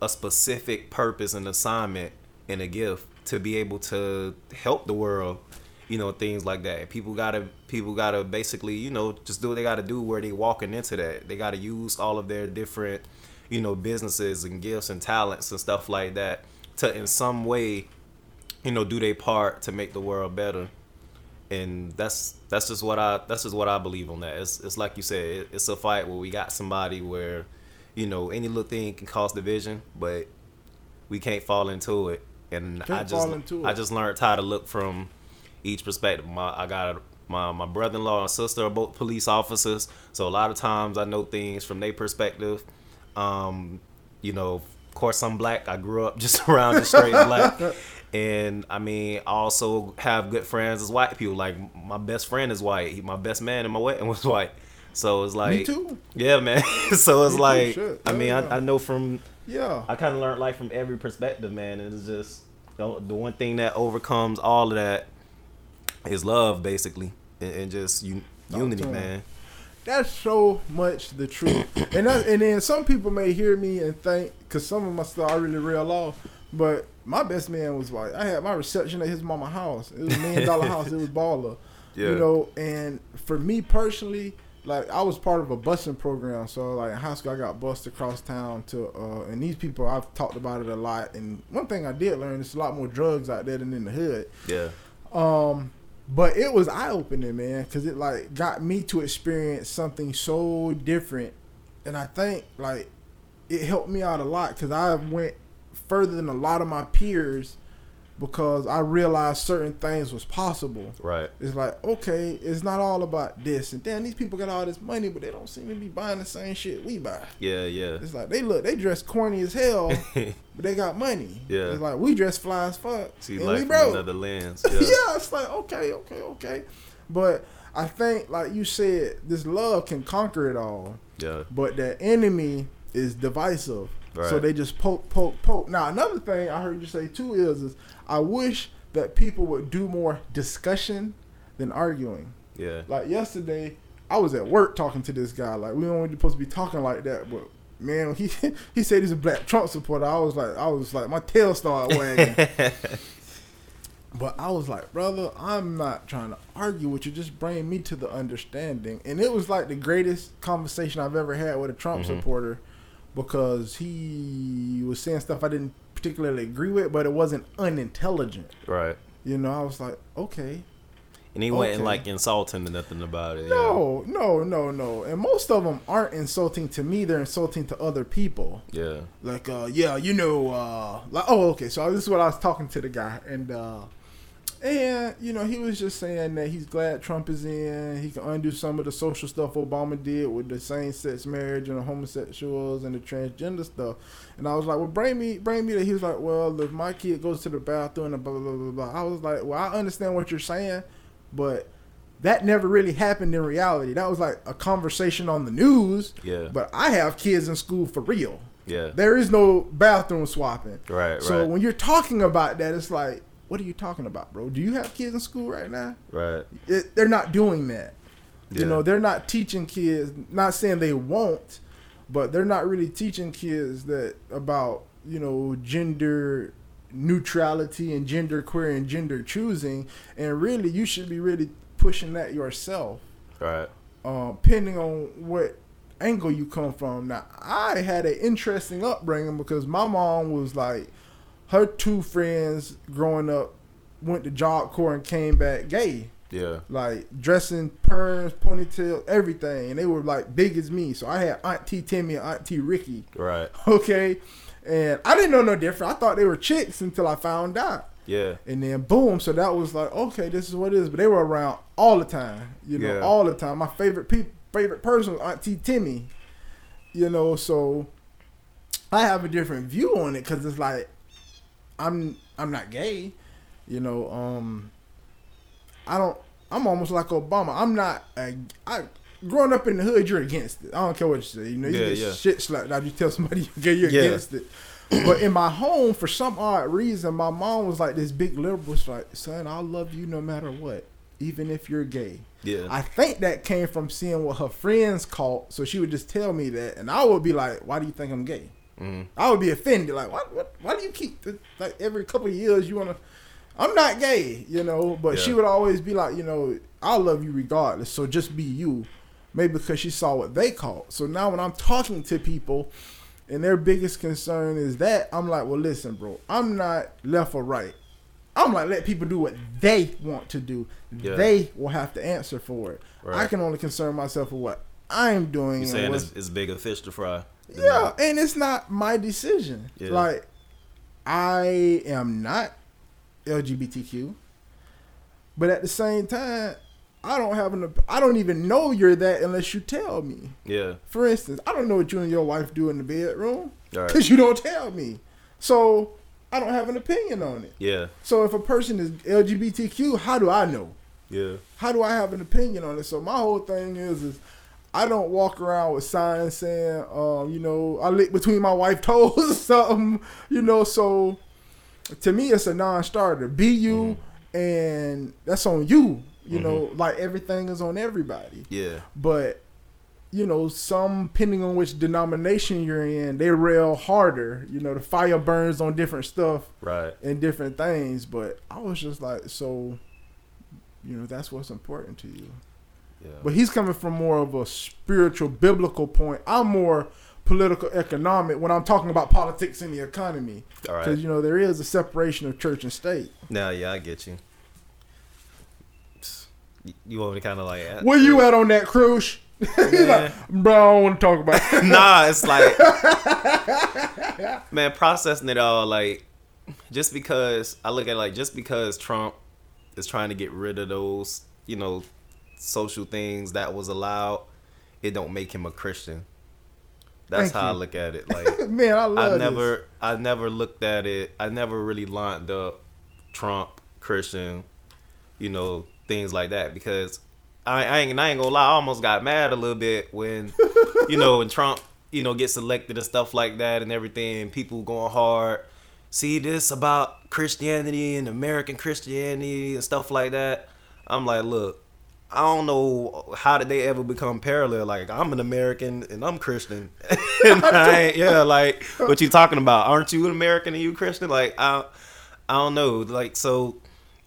a specific purpose and assignment and a gift to be able to help the world you know things like that people gotta people gotta basically you know just do what they gotta do where they walking into that they gotta use all of their different you know businesses and gifts and talents and stuff like that to in some way you know do their part to make the world better and that's that's just what I that's just what I believe on that. It's it's like you said, it, it's a fight where we got somebody where, you know, any little thing can cause division, but we can't fall into it. And I just I just learned how to look from each perspective. My I got my my brother in law and sister are both police officers, so a lot of times I know things from their perspective. Um, you know, of course I'm black. I grew up <laughs> just around the straight black. <laughs> And I mean, I also have good friends as white people. Like my best friend is white. He, my best man in my wedding <laughs> was white. So it's like, too. yeah, man. so it's Me too, like, shit. I mean, Yeah. I, I know from Yeah. I kind of learned life from every perspective, man. And it's just you know, the one thing that overcomes all of that is love, basically, and, and just un- unity, man. That's so much the truth. <coughs> and that, and then some people may hear me and think, because some of my stuff I really real off, but my best man was like, I had my reception at his mama house. It was a million dollar <laughs> house. It was baller. Yeah. You know, and for me personally, like I was part of a busing program. So like in high school, I got bused across town to, uh, and these people, I've talked about it a lot. And one thing I did learn, is a lot more drugs out there than in the hood. Yeah, Um, but it was eye opening, man, because it like got me to experience something so different, and I think like it helped me out a lot because I went further than a lot of my peers because I realized certain things was possible. right. It's like okay, it's not all about this, and then these people got all this money, but they don't seem to be buying the same shit we buy. Yeah, yeah, It's like they look, they dress corny as hell, <laughs> but they got money. Yeah. it's like we dress fly as fuck, See and we broke another lens. <laughs> yeah. Yeah, it's like okay, okay, okay. But I think, like you said, this love can conquer it all. yeah, But the enemy is divisive. Right. So they just poke, poke, poke. Now another thing I heard you say too is, is I wish that people would do more discussion than arguing. yeah, Like yesterday, I was at work talking to this guy. Like we weren't supposed to be talking like that, but man, he <laughs> he said he's a black Trump supporter. I was like, I was like, my tail started wagging. <laughs> But I was like, brother, I'm not trying to argue with you. Just bring me to the understanding. And it was like the greatest conversation I've ever had with a Trump Mm-hmm. supporter because he was saying stuff I didn't particularly agree with, but it wasn't unintelligent. right. You know, I was like, okay. and he wasn't Okay. like insulting or nothing about it. yeah. No, no, no, no. And most of them aren't insulting to me. They're insulting to other people. Yeah. Like, uh, yeah, you know, uh, like, oh, okay. So this is what I was talking to the guy, and uh, and you know, he was just saying that he's glad Trump is in. He can undo some of the social stuff Obama did with the same-sex marriage and the homosexuals and the transgender stuff. And I was like, well, bring me, bring me that. He was like, well, if my kid goes to the bathroom and blah blah blah blah. I was like, well, I understand what you're saying, but that never really happened in reality. That was like a conversation on the news. Yeah. But I have kids in school for real. Yeah. There is no bathroom swapping. Right, So right. when you're talking about that, it's like, what are you talking about, bro? Do you have kids in school right now? Right. It, they're not doing that. You know, they're not teaching kids. Not saying they won't, but they're not really teaching kids that about you know gender neutrality and gender queer and gender choosing. And really, you should be really pushing that yourself Right. uh, depending on what angle you come from. Now, I had an interesting upbringing because my mom was like, her two friends growing up went to Job Corps and came back gay. Yeah. Like dressing perms, ponytail, everything. And they were like big as me. So I had Auntie Timmy and Auntie Ricky. Right. <laughs> Okay. And I didn't know no different. I thought they were chicks until I found out. Yeah. And then boom, so that was like, okay, this is what it is. But they were around all the time, you know, Yeah. all the time. My favorite people, favorite person was Auntie Timmy, you know. So I have a different view on it because it's like I'm I'm not gay, you know. Um, I don't. I'm almost like Obama. I'm not. A, I growing up in the hood, you're against it. I don't care what you say. You know, you Yeah, get yeah. shit slapped out. You tell somebody you're gay, you're Yeah. against it. But in my home, for some odd reason, my mom was like this big liberal. She's like, son, I'll love you no matter what, even if you're gay. Yeah. I think that came from seeing what her friends caught. So she would just tell me that, and I would be like, "Why do you think I'm gay?" Mhm. I would be offended. Like, what? What? Why do you keep like every couple of years you wanna? I'm not gay, you know. But she would always be like, you know, I'll love you regardless. So just be you. Maybe because she saw what they caught. So now when I'm talking to people, and their biggest concern is that, I'm like, well, listen, bro, I'm not left or right. I'm like, let people do what they want to do. Yeah. They will have to answer for it. I can only concern myself with what I'm doing. You saying it's, it's bigger fish to fry? Yeah, and it's not my decision. Yeah. Like, I am not LGBTQ, but at the same time, I don't have an. I don't even know you're that unless you tell me. Yeah. For instance, I don't know what you and your wife do in the bedroom because right. you don't tell me. So I don't have an opinion on it. Yeah. So if a person is LGBTQ, how do I know? Yeah. how do I have an opinion on it? So my whole thing is is I don't walk around with signs saying, um, you know, I lick between my wife <laughs> toes or something, you know. So to me, it's a non-starter. Be you, and that's on you. You know, like everything is on everybody. Yeah. But you know, some depending on which denomination you're in, they rail harder. You know, the fire burns on different stuff Right. and different things. But I was just like, so, you know, that's what's important to you. Yeah. But he's coming from more of a spiritual, biblical point. I'm more political, economic when I'm talking about politics and the economy. All right. Because, you know, there is a separation of church and state. Nah, yeah, I get you. You- want me to kind of like Where you at on that cruise? <laughs> He's like, bro, I don't want to talk about <laughs> it. nah, it's like <laughs> man, processing it all like just because I look at it like just because Trump is trying to get rid of those, you know, social things that was allowed, it don't make him a Christian. That's Thank how I look at it. <laughs> Like Man, I love I this. never I never looked at it. I never really lined up Trump, Christian, you know, things like that because I, I ain't I ain't gonna lie, I almost got mad a little bit when you know when Trump, you know, gets elected and stuff like that and everything, people going hard. See this about Christianity and American Christianity and stuff like that. I'm like, look, I don't know how did they ever become parallel. Like I'm an American and I'm Christian. <laughs> and I yeah, like what you talking about? Aren't you an American and you Christian? Like I, I don't know. Like so,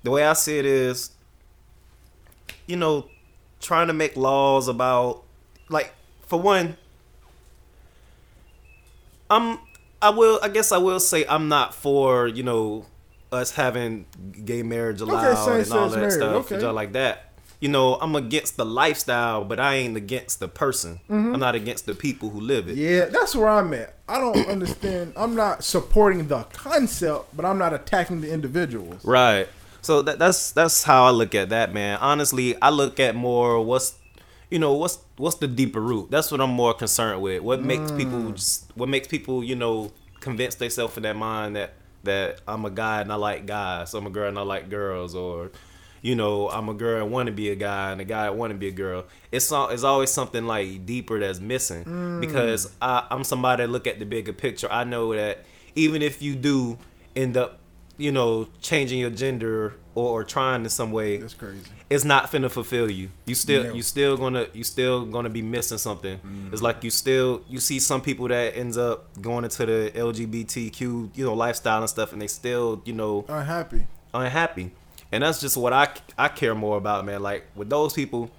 the way I see it is, you know, trying to make laws about, like for one, I'm I will I guess I will say I'm not for you know us having gay marriage allowed and all that stuff, okay. and stuff like that. You know, I'm against the lifestyle, but I ain't against the person. I'm not against the people who live it. Mm-hmm. Yeah, that's where I'm at. I don't <coughs> understand. I'm not supporting the concept, but I'm not attacking the individuals. Right. So that, that's that's how I look at that, man. Honestly, I look at more what's you know what's what's the deeper root. That's what I'm more concerned with. What makes people Mm. just what makes people you know convince themselves in their mind that that I'm a guy and I like guys, I'm a girl and I like girls, or you know I'm a girl and want to be a guy and a guy I want to be a girl. It's all it's always something like deeper that's missing Mm. because I, I'm somebody that look at the bigger picture. I know that even if you do end up you know, changing your gender or, or trying in some way, That's crazy. it's not finna fulfill you. You still No. you still gonna you still gonna be missing something. It's like you still you see some people that ends up going into the LGBTQ you know lifestyle and stuff, and they still you know Unhappy. unhappy. And that's just what I I care more about, man. Like with those people,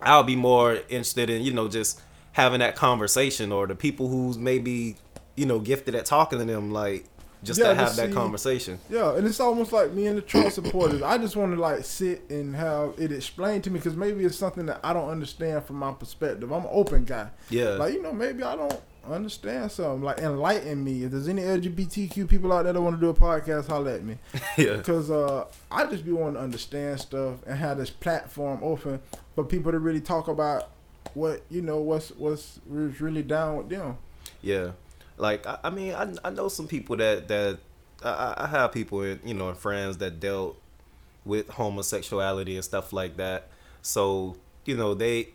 I'll be more interested in you know just having that conversation or the people who's maybe you know gifted at talking to them, like just Yeah, to have that see- conversation. Yeah, and it's almost like me and the Trump supporters. I just want to like sit and have it explained to me because maybe it's something that I don't understand from my perspective. I'm an open guy. Yeah. Like you know, maybe I don't understand something. Like enlighten me. If there's any LGBTQ people out there that want to do a podcast, holler at me. <laughs> yeah. Because uh, I just be wanting to understand stuff and have this platform open for people to really talk about what you know what's what's really down with them. Yeah, like I, I mean, I, I know some people that that I, I- have people in you know friends that dealt with homosexuality and stuff like that. So you know they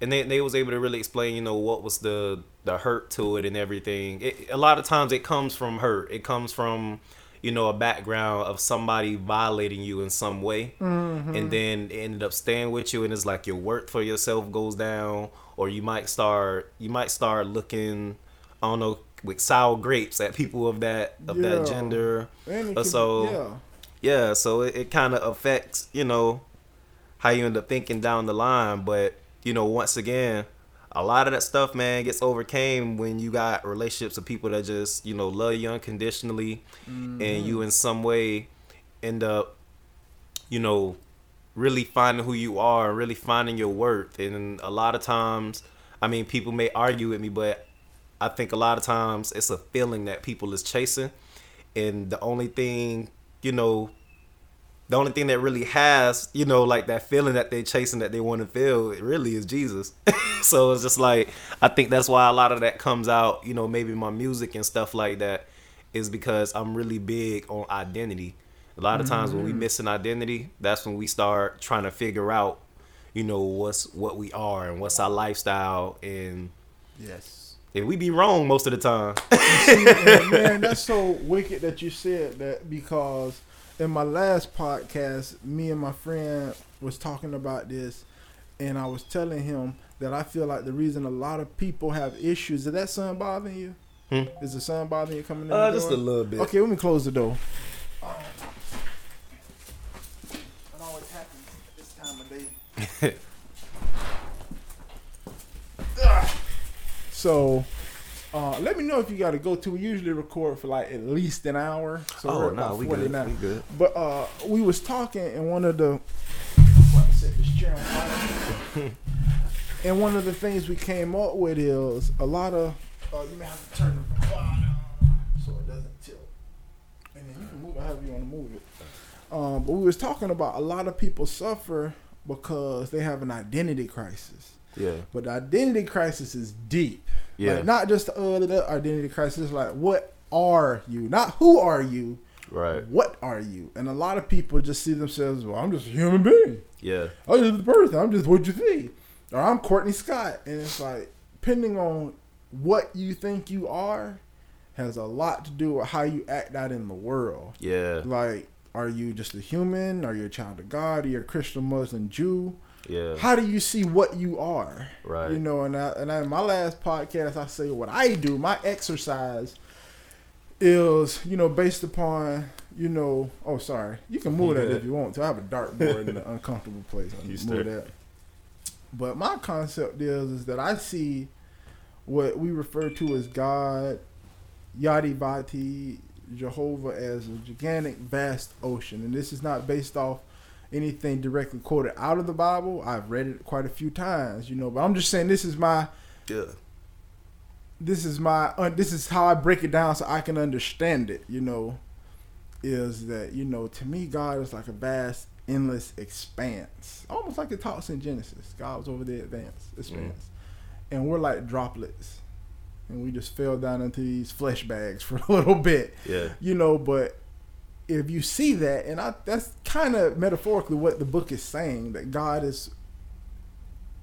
and they they was able to really explain you know what was the the hurt to it and everything. It, a lot of times it comes from hurt. It comes from you know a background of somebody violating you in some way, and then it ended up staying with you, and it's like your worth for yourself goes down, or you might start you might start looking, I don't know, with sour grapes at people of that of Yeah. that gender. Uh, could- so yeah. yeah, so it, it kind of affects, you know, how you end up thinking down the line. But, you know, once again, a lot of that stuff, man, gets overcame when you got relationships with people that just, you know, love you unconditionally and you mm-hmm. in some way end up, you know, really finding who you are, and really finding your worth. And a lot of times, I mean, people may argue with me, but I think a lot of times it's a feeling that people is chasing. And the only thing, you know, the only thing that really has, you know, like that feeling that they're chasing that they want to feel, it really is Jesus. <laughs> so it's just like I think that's why a lot of that comes out, you know, maybe my music and stuff like that is because I'm really big on identity. A lot of times when we mm. miss an identity, that's when we start trying to figure out, you know, what's what we are and what's our lifestyle and Yes. and we be wrong most of the time. <laughs> And, man, that's so wicked that you said that because in my last podcast, me and my friend was talking about this, and I was telling him that I feel like the reason a lot of people have issues is that sun bothering you. Hmm? Is the sun bothering you coming in? Uh, the just door? a little bit. Okay, let me close the door. It always happens at this time of day. <laughs> So, uh, let me know if you got to go to. We usually record for like at least an hour. So Oh, we're no, we good. now. We good. But uh, we was talking and one of the. I'm about to set this chair on fire. and one of the things we came up with is a lot of. Uh, you may have to turn the so it doesn't tilt. And then you can move it however you want to move it. Um, but we was talking about a lot of people suffer because they have an identity crisis. Yeah. But the identity crisis is deep. Yeah. Like not just the uh, the identity crisis, like what are you? Not who are you, Right. what are you? And a lot of people just see themselves, well, I'm just a human being. Yeah. I'm just a person. I'm just what you think. Or I'm Courtney Scott. And it's like, depending on what you think you are, has a lot to do with how you act out in the world. Yeah. Like, are you just a human? Are you a child of God? Are you a Christian, Muslim, Jew? Yeah. How do you see what you are? Right. You know, and I, and I, in my last podcast, I say what I do. My exercise is, you know, based upon, you know. Oh, sorry. You can move that if you want to. I have a dartboard in an <laughs> uncomfortable place. I You can move start. that. But my concept is, is that I see what we refer to as God, Yadi Vati, Jehovah as a gigantic, vast ocean, and this is not based off anything directly quoted out of the Bible. I've read it quite a few times, you know, but I'm just saying this is my Yeah. this is my uh, this is how I break it down so I can understand it. You know, is that you know to me God is like a vast, endless expanse, almost like it talks in Genesis. God was over the advance expanse, and we're like droplets, and we just fell down into these flesh bags <laughs> for a little bit. Yeah. You know, but if you see that, and I that's kind of metaphorically what the book is saying that God is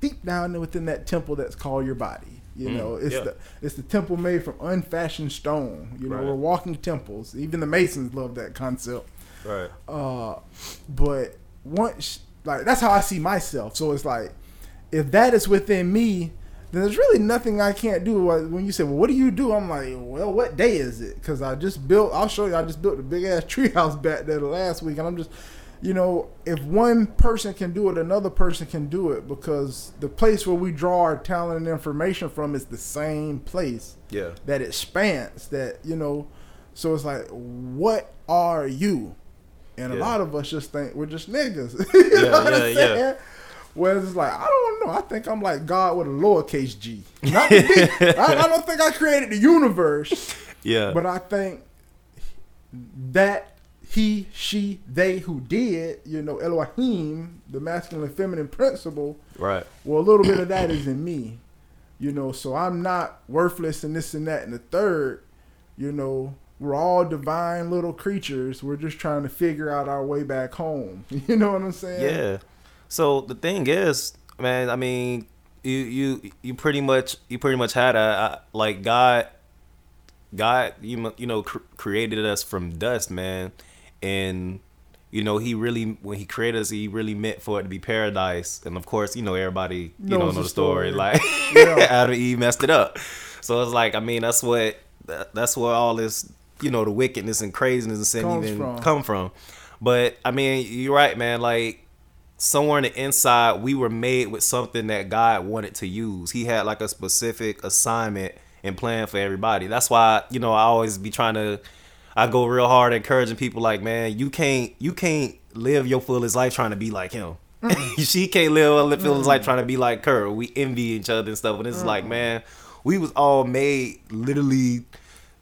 deep down within that temple that's called your body. You Mm, know, it's yeah. the it's the temple made from unfashioned stone. You know, Right. we're walking temples. Even the Masons love that concept. Right. Uh, but once like that's how I see myself. So it's like if that is within me, then there's really nothing I can't do. When you say, "Well, what do you do?" I'm like, "Well, what day is it?" Because I just built. I'll show you. I just built a big ass <laughs> treehouse back there the last week, and I'm just, you know, if one person can do it, another person can do it because the place where we draw our talent and information from is the same place Yeah. that expands that you know so it's like what are you and a lot of us just think we're just niggas <laughs> you Yeah, know what yeah, I'm yeah. Whereas it's like I don't know. I think I'm like God with a lowercase g. Not the big, <laughs> I, I don't think I created the universe, Yeah. but I think that he, she, they who did, you know, Elohim, the masculine and feminine principle, right. well, a little bit of that is in me, you know. So I'm not worthless and this and that and the third, you know. We're all divine little creatures. We're just trying to figure out our way back home. <laughs> You know what I'm saying? Yeah. So the thing is, man, I mean, you you you pretty much you pretty much had a, a like God God you you know cr- created us from dust, man. And you know, he really when he created us, he really meant for it to be paradise. And of course, you know, everybody you know Knows know the the story. story. Like <laughs> Yeah. <laughs> Adam and Eve messed it up. So it's like, I mean, that's what that, that's where all this, you know, the wickedness and craziness and sin Comes even from. come from. But I mean, you're right, man. Like somewhere on the inside, we were made with something that God wanted to use. He had like a specific assignment and plan for everybody. That's why, you know, I always be trying to I go real hard encouraging people like, man, you can't you can't live your fullest life trying to be like him. Mm. <laughs> she can't live her fullest life mm. trying to be like her. We envy each other and stuff. And it's like, mm. man, we was all made literally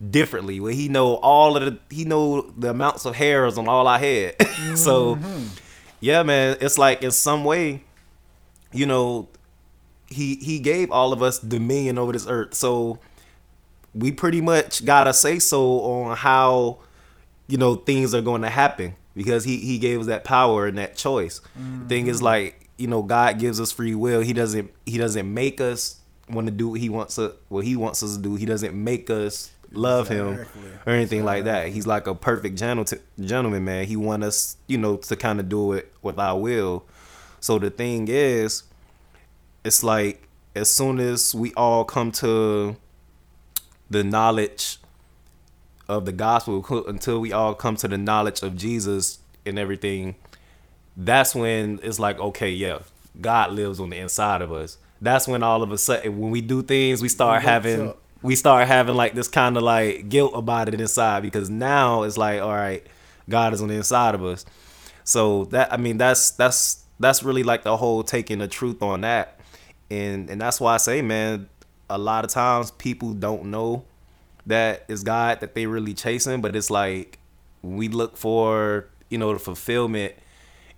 differently. Where he know all of the he know the amounts of hairs on all our head. <laughs> so mm-hmm. Yeah, man, it's like in some way, you know, he he gave all of us dominion over this earth. So we pretty much gotta say so on how you know things are going to happen because he he gave us that power and that choice. The thing is mm-hmm. like you know God gives us free will. He doesn't he doesn't make us want to do what he wants to what he wants us to do. He doesn't make us love him or anything like that. He's like a perfect gentle gentleman, man. He want us, you know, to kind of do it with our will. So the thing is, it's like as soon as we all come to the knowledge of the gospel, <laughs> until we all come to the knowledge of Jesus and everything, that's when it's like, okay, yeah, God lives on the inside of us. That's when all of a sudden, when we do things, we start having up. We start having like this kind of like guilt about it inside because now it's like all right god is on the inside of us. So that i mean that's that's that's really like the whole taking the truth on that. And and that's why i say man a lot of times people don't know that it's god that they really chasing but it's like we look for you know the fulfillment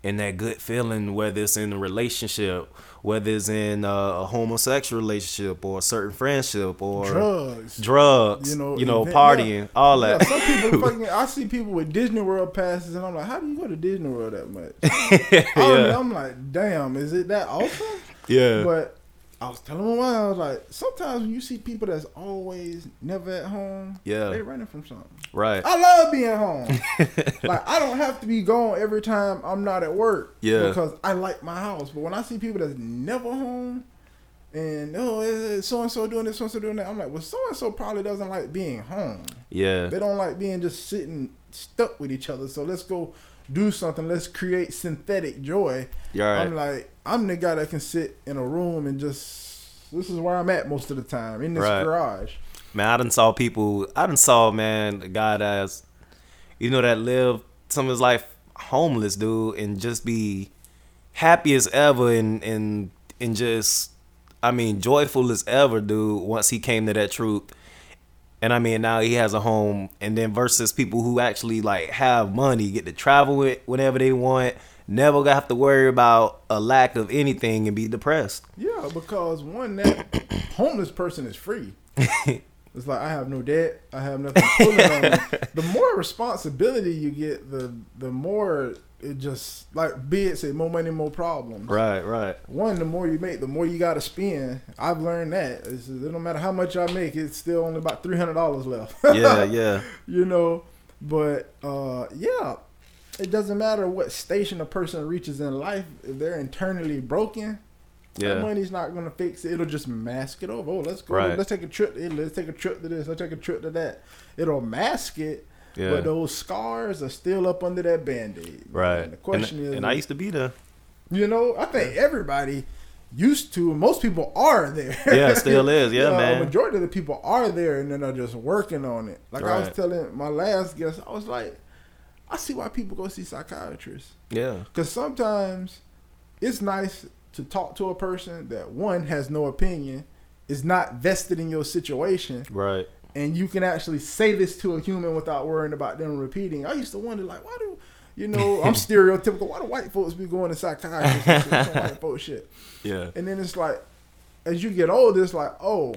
and that good feeling, whether it's in a relationship, whether it's in a, a homosexual relationship or a certain friendship or Drugs. drugs, You know, you know, partying, yeah. all Yeah, that. some people <laughs> fucking. I see people with Disney World passes, and I'm like, how do you go to Disney World that much? <laughs> Yeah, I'm like, damn, is it that awesome? yeah, But I was telling my mom, I was like, sometimes when you see people that's always never at home, Yeah. they running from something. right, I love being home. <laughs> like I don't have to be gone every time I'm not at work. Yeah. Because I like my house. But when I see people that's never home and oh so and so doing this, so and so doing that, I'm like, well so and so probably doesn't like being home. yeah, They don't like being just sitting stuck with each other. So let's go do something. Let's create synthetic joy. Right. I'm like, I'm the guy that can sit in a room and just this is where I'm at most of the time in this Right. garage. man. I done saw people. I done saw man a guy that's you know, that live some of his life homeless, dude, and just be happy as ever and and and just I mean joyful as ever, dude, once he came to that truth. And I mean now he has a home and then versus people who actually like have money, get to travel with whenever they want, never gonna have to worry about a lack of anything and be depressed. Yeah, because one that <coughs> homeless person is free. <laughs> It's like I have no debt. I have nothing pulling on me. The more responsibility you get, the the more it just like be it say more money, more problems. Right, right. One, the more you make, the more you got to spend. I've learned that. It's, it don't matter how much I make, it's still only about three hundred dollars left. Yeah, <laughs> yeah. you know. But uh, yeah, it doesn't matter what station a person reaches in life. If they're internally broken, that Yeah. money's not gonna fix it. It'll just mask it over. Oh, let's go. Right. Let's take a trip. eh, Let's take a trip to this. Let's take a trip to that. It'll mask it. Yeah. But those scars are still up under that band-aid. Right. And the question and, is, and I used to be there. you know, I think everybody used to. Most people are there. Yeah, still is. <laughs> Yeah, Uh, man. Majority of the people are there, and then they're just working on it. Like I was telling my last guest, I was like, I see why people go see psychiatrists. Yeah. Because sometimes it's nice to talk to a person that one has no opinion, is not vested in your situation, Right. and you can actually say this to a human without worrying about them repeating. I used to wonder, like, why do you know? <laughs> I'm stereotypical. Why do white folks be going to psychiatrists? and shit, white folks shit. <laughs> Yeah. And then it's like, as you get older, it's like, oh,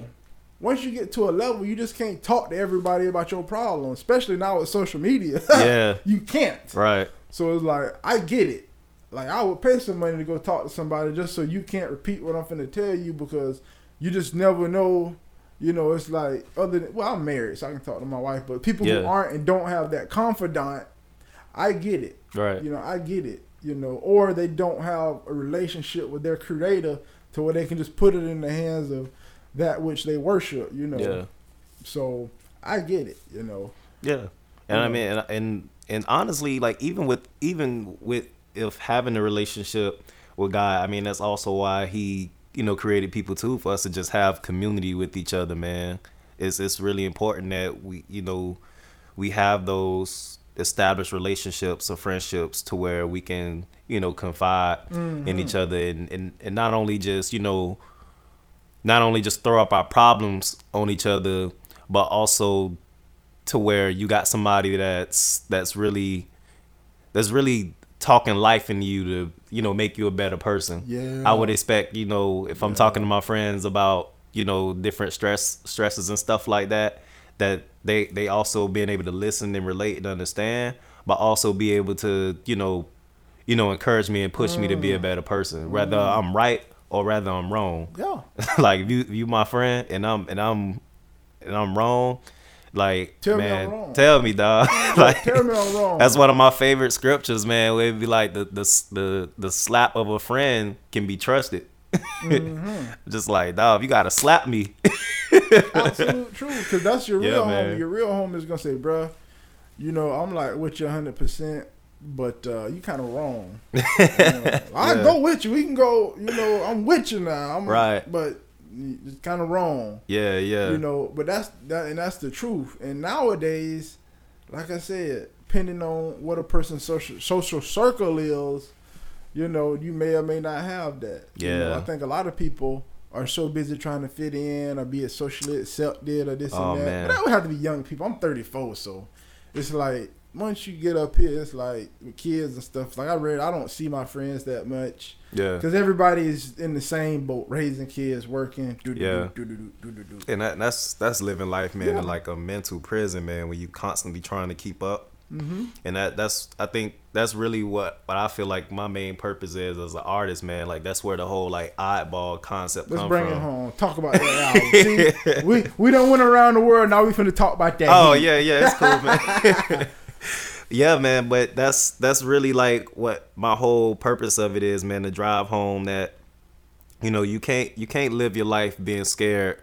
once you get to a level, you just can't talk to everybody about your problem, especially now with social media. <laughs> Yeah. you can't. Right. So it's like I get it. Like I would pay some money to go talk to somebody just so you can't repeat what I'm finna tell you because you just never know. You know, it's like other than well, I'm married, so I can talk to my wife. But people who aren't and don't have that confidant, I get it. Right. You know, I get it. You know, or they don't have a relationship with their creator to where they can just put it in the hands of that which they worship. You know. Yeah. So I get it. You know. Yeah. And I mean, and, and and honestly, like even with even with if having a relationship with God, I mean that's also why He you know created people too for us to just have community with each other, man. It's it's really important that we you know we have those established relationships or friendships to where we can you know confide mm-hmm. in each other and, and and not only just you know not only just throw up our problems on each other but also to where you got somebody that's that's really that's really talking life into you to you know make you a better person Yeah. i would expect you know if i'm talking to my friends about you know different stress stresses and stuff like that that they they also being able to listen and relate and understand but also be able to you know you know encourage me and push me to be Mm. a better person whether i'm right or rather i'm wrong Yeah. <laughs> like if you if you my friend and I'm and I'm and I'm wrong, like Tell me man, I'm wrong. tell me, dog. <laughs> <laughs> like Tell me I'm wrong. that's one of my favorite scriptures, man. Where it be like the the the the slap of a friend can be trusted. Mm-hmm. Just like dog, you gotta slap me. Absolute truth, because that's your Yeah, real man. home. Your real home is gonna say, bruh, you know, I'm like with you 100, percent but uh, you kind of wrong. <laughs> You know, I Yeah. go with you. We can go. You know, I'm with you now. I'm Right. but it's kind of wrong. yeah, yeah, You know, but that's that, and that's the truth. And nowadays, like I said, depending on what a person's social social circle is, you know, you may or may not have that. You know, Yeah. I think a lot of people are so busy trying to fit in or be it socially accepted or this Oh, and that. man. But that would have to be young people. I'm 34, so it's like once you get up here, it's like with kids and stuff. Like I read, I don't see my friends that much yeah. because everybody's in the same boat, raising kids, working. Yeah. And that, that's that's living life, man, Yeah. in like a mental prison, man, where you constantly trying to keep up. Mm-hmm. and that that's I think that's really what what I feel like my main purpose is as an artist, man. Like that's where the whole like oddball concept Let's come bring from. it home. Talk about <laughs> that album. See, we we don't went around the world. Now we finna talk about that. Oh yeah, yeah, it's cool, man. <laughs> <laughs> yeah, man, but that's that's really like what my whole purpose of it is, man, to drive home that you know, you can't you can't live your life being scared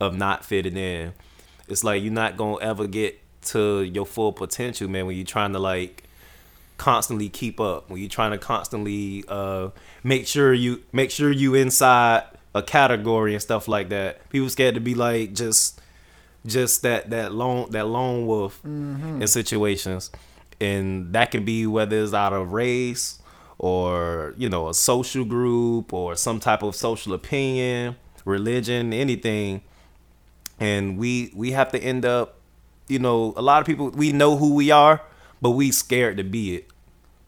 of not fitting in. It's like you're not going to ever get to your full potential, man, when you're trying to like constantly keep up, when you're trying to constantly uh make sure you make sure you inside a category and stuff like that. People scared to be like just just that that lone that lone wolf Mm-hmm. in situations, and that can be whether it's out of race or you know a social group or some type of social opinion, religion, anything, and we we have to end up, you know, a lot of people we know who we are, but we scared to be it.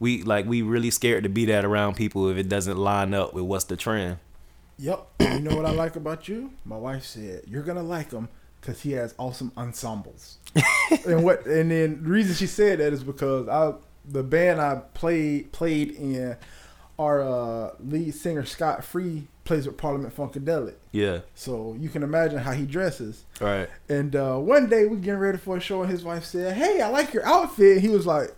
We like we really scared to be that around people if it doesn't line up with what's the trend. Yep. <clears throat> You know what I like about you? My wife said you're gonna like him because he has awesome ensembles. <laughs> and what? And then the reason she said that is because I the band I played played in, our uh, lead singer Scott Free plays with Parliament Funkadelic. Yeah. So you can imagine how he dresses. Right. And uh, one day we getting ready for a show, and his wife said, "Hey, I like your outfit." And he was like,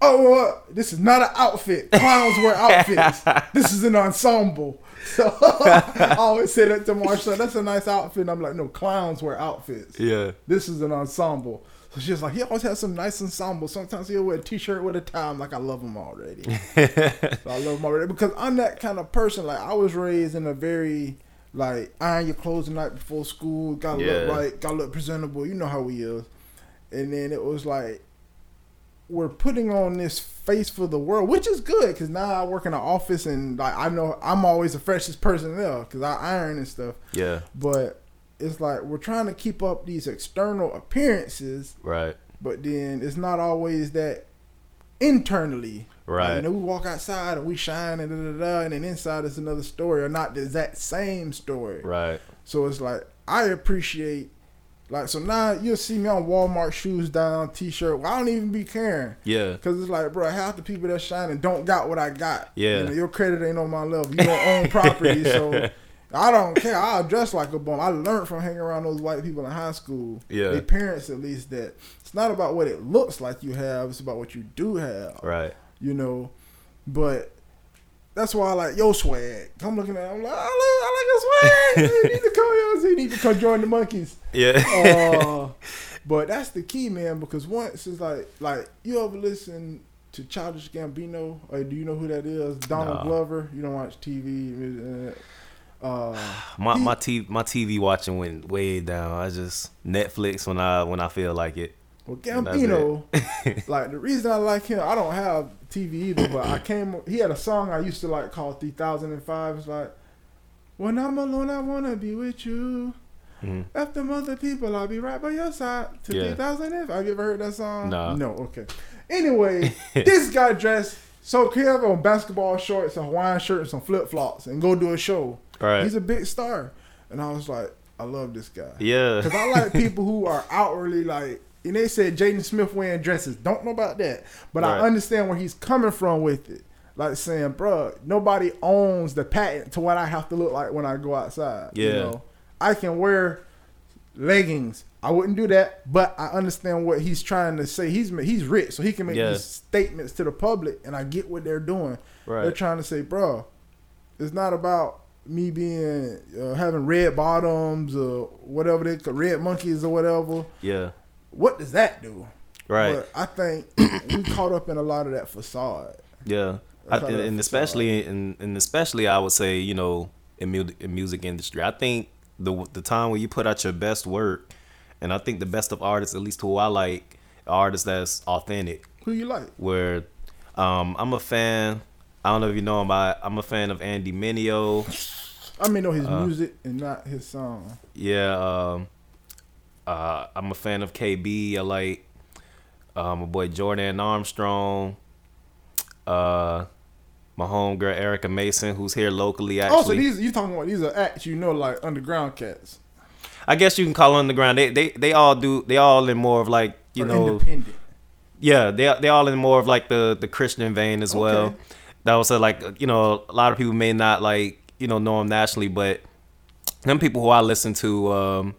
"Oh, uh, this is not an outfit. Clowns wear outfits. <laughs> this is an ensemble." <laughs> So I always say that to Marsha. That's a nice outfit. And I'm like, "No, clowns wear outfits. Yeah. This is an ensemble." So she's like, "He always has some nice ensembles. Sometimes he'll wear a t-shirt with a tie." I'm like, "I love him already." <laughs> So I love him already because I'm that kind of person. Like I was raised in a very like iron your clothes the night before school, gotta look Yeah. right, gotta look presentable. You know how we is. And then it was like we're putting on this face for the world, which is good because now I work in an office and like I know I'm always the freshest person there because I iron and stuff. Yeah. But it's like we're trying to keep up these external appearances, Right. but then it's not always that internally. Right. Like, you know, we walk outside and we shine and da, da, da, and then inside is another story or not the exact same story. Right. So it's like I appreciate like so now you'll see me on Walmart shoes down t-shirt. Well, I don't even be caring. Yeah. Cause it's like, bro, half the people that shining don't got what I got. Yeah. You know, your credit ain't on my level. You don't own property, <laughs> so I don't care. I'll dress like a bum. I learned from hanging around those white people in high school. Yeah. Their parents at least that it's not about what it looks like you have, it's about what you do have. Right. You know. But that's why I like your swag. I'm looking at it, I'm like, I like, I like your swag. <laughs> you need to come. You need to come join the monkeys. Yeah. Uh, <laughs> but that's the key, man. Because once it's like, like you ever listen to Childish Gambino, or do you know who that is? Donald Nah. Glover. You don't watch TV. Uh, <sighs> my he- my TV my TV watching went way down. I just Netflix when I when I feel like it. well, Gambino, <laughs> like the reason I like him, I don't have TV either, but I came. He had a song I used to like called 3005. It's like, when I'm alone, I wanna be with you. Mhm. After other people, I'll be right by your side. To Yeah. 3005. Have you ever heard that song? Nah. No. Okay. Anyway, <laughs> this guy dressed so clever on basketball shorts, a Hawaiian shirt, and some flip flops, and go do a show. Right. He's a big star, and I was like, I love this guy. Yeah. Because I like people who are outwardly like, and they said Jaden Smith wearing dresses. Don't know about that, but I understand where he's coming from with it. Like saying, bruh, nobody owns the patent to what I have to look like when I go outside. You Yeah. know, I can wear leggings. I wouldn't do that, but I understand what he's trying to say. He's he's rich, so he can make these statements to the public, and I get what they're doing. Right. They're trying to say, bruh, it's not about me being uh, having red bottoms or whatever they call red monkeys or whatever. yeah. What does that do? Right. But I think <clears throat> we caught up in a lot of that facade. Yeah, I, and, and especially and, and especially I would say you know in music in music industry, I think the the time when you put out your best work, and I think the best of artists, at least who I like, artists that's authentic. Who you like? Where um, I'm a fan. I don't know if you know him. I, I'm a fan of Andy Mineo. I mean, know his Uh, music and not his song. Yeah, um, uh, I'm a fan of KB. I like uh, my boy Jordan Armstrong. Uh, my homegirl Erica Mason, who's here locally. Actually, Oh, so these you talking about these are acts you know like underground cats. I guess you can call the. They they they all do. They all in more of like you or know. independent. Yeah, they they all in more of like the the Christian vein as well. That was uh, like you know a lot of people may not like you know know them nationally, but them people who I listen to, um,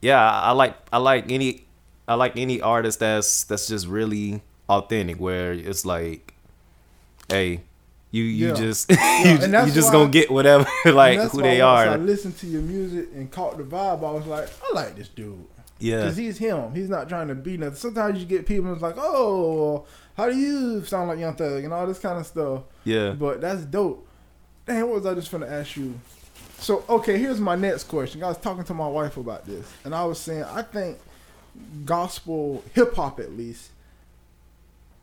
yeah, I, like I like any I like any artist that's that's just really authentic, where it's like, hey, you you Yeah. just <laughs> you, and you just gonna get whatever <laughs> like who they are. I listened to your music and caught the vibe. I was like, I like this dude. Yeah. Because he's him. He's not trying to be nothing. Sometimes you get people who's like, oh, how do you sound like Young Thug and all this kind of stuff. Yeah. But that's dope. Damn, what was I just gonna ask you? So okay, here's my next question. I was talking to my wife about this, and I was saying I think gospel hip hop at least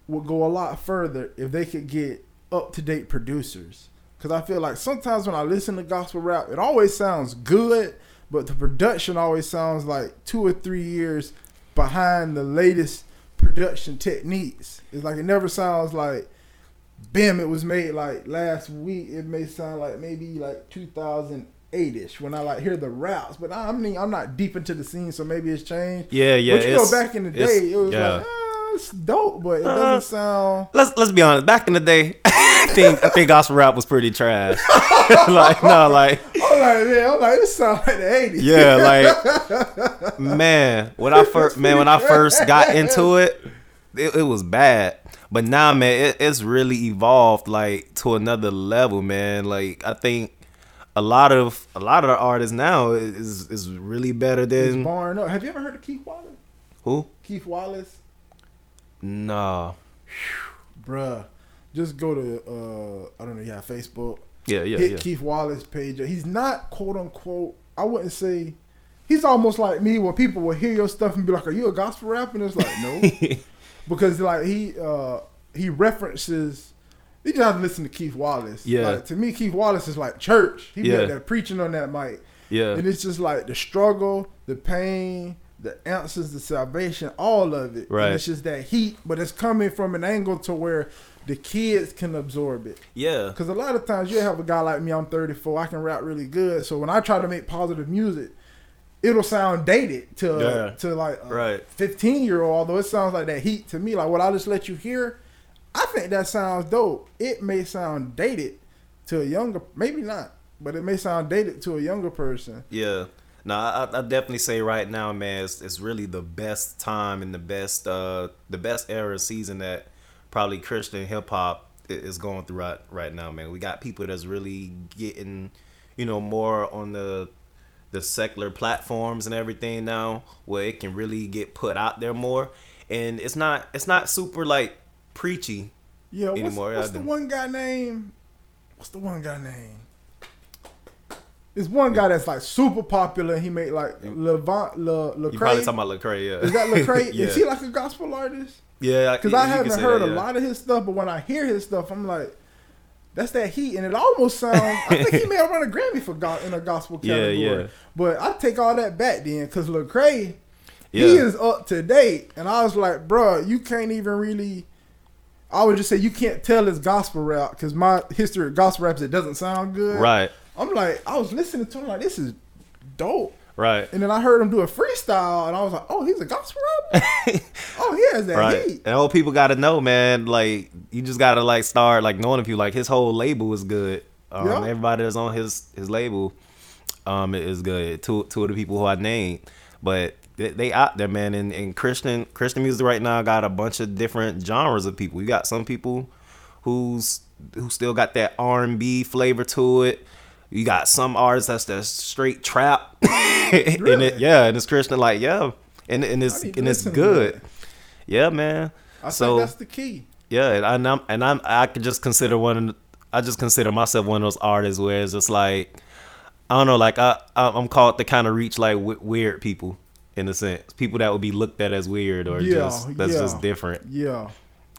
would go a lot further if they could get up to date producers. Because I feel like sometimes when I listen to gospel rap, it always sounds good, but the production always sounds like two or three years behind the latest production techniques. It's like it never sounds like Bim, it was made like last week. It may sound like maybe like 2008 ish when I like hear the raps, but I mean I'm not deep into the scene, so maybe it's changed. Yeah, yeah. But you know, back in the day, it was yeah. like ah, it's dope, but it Uh, doesn't sound. let's let's be honest. Back in the day, <laughs> I think I think gospel rap was pretty trash. <laughs> like no, like <laughs> I'm like, man, I'm like, this sounds like the 80s. yeah, like man, when I first man when I first got into it, it, it was bad. But now, man, it, it's really evolved like to another level, man. Like I think a lot of a lot of the artists now is is really better than barring up. Have you ever heard of Keith Wallace? who? Keith Wallace, Nah. bruh. Just go to uh, I don't know, yeah, Facebook. Yeah, yeah, hit yeah. Keith Wallace page. He's not quote unquote. I wouldn't say. He's almost like me, where people will hear your stuff and be like, "Are you a gospel rapper?" And it's like, <laughs> no, because like he uh he references. You just have to listen to Keith Wallace. Yeah. Like, to me, Keith Wallace is like church. He Yeah. there preaching on that mic. Yeah. And it's just like the struggle, the pain, the answers, the salvation, all of it. Right. And it's just that heat, but it's coming from an angle to where the kids can absorb it. Yeah. Because a lot of times you have a guy like me, I'm 34, I can rap really good. So when I try to make positive music, it'll sound dated to Yeah. to like a Right. 15 year old, although it sounds like that heat to me. Like what I just let you hear, I think that sounds dope. It may sound dated to a younger, maybe not, but it may sound dated to a younger person. Yeah. No, I, I definitely say right now, man, it's, it's really the best time and the best uh the best era season that probably Christian hip hop is going through right right now, man. We got people that's really getting, you know, more on the the secular platforms and everything now where it can really get put out there more. And it's not it's not super like preachy. Yeah, what's, Anymore, what's the one guy name? What's the one guy name? There's one guy that's like super popular. He made like Levant Le You probably talking about Lecrae, yeah. Is that Lecrae? <laughs> yeah. Is he like a gospel artist? yeah, Because I haven't heard that, a lot of his stuff, but when I hear his stuff, I'm like, that's that heat, and it almost sounds. I think he may have won a Grammy for go- in a gospel category. yeah. But I take all that back then, because Lecrae, Yeah. he is up to date, and I was like, bruh, you can't even really. I would just say you can't tell it's gospel rap because my history of gospel raps it doesn't sound good. Right. I'm like, I was listening to him like this is dope. Right. And then I heard him do a freestyle, and I was like, "Oh, he's a gospel rapper. <laughs> oh, he has that right. heat." And all people got to know, man. Like you just got to like start like knowing if you like his whole label is good. Um, Yeah. Everybody that's on his his label, um, is good. Two two of the people who I named, but they, they out there, man. And, and Christian Christian music right now got a bunch of different genres of people. You got some people who's who still got that R and B flavor to it. You got some artists that's that straight trap, <laughs> and it, yeah, and it's Christian like yeah, and and it's I need to and it's good. Yeah, man. I so think that's the key. yeah, and I'm- and I'm and I'm I could just consider one. I just consider myself one of those artists where it's just like I don't know, like I I- I'm called to kind of reach like w- weird people in a sense, people that would be looked at as weird or Yeah, just that's yeah. just different. Yeah,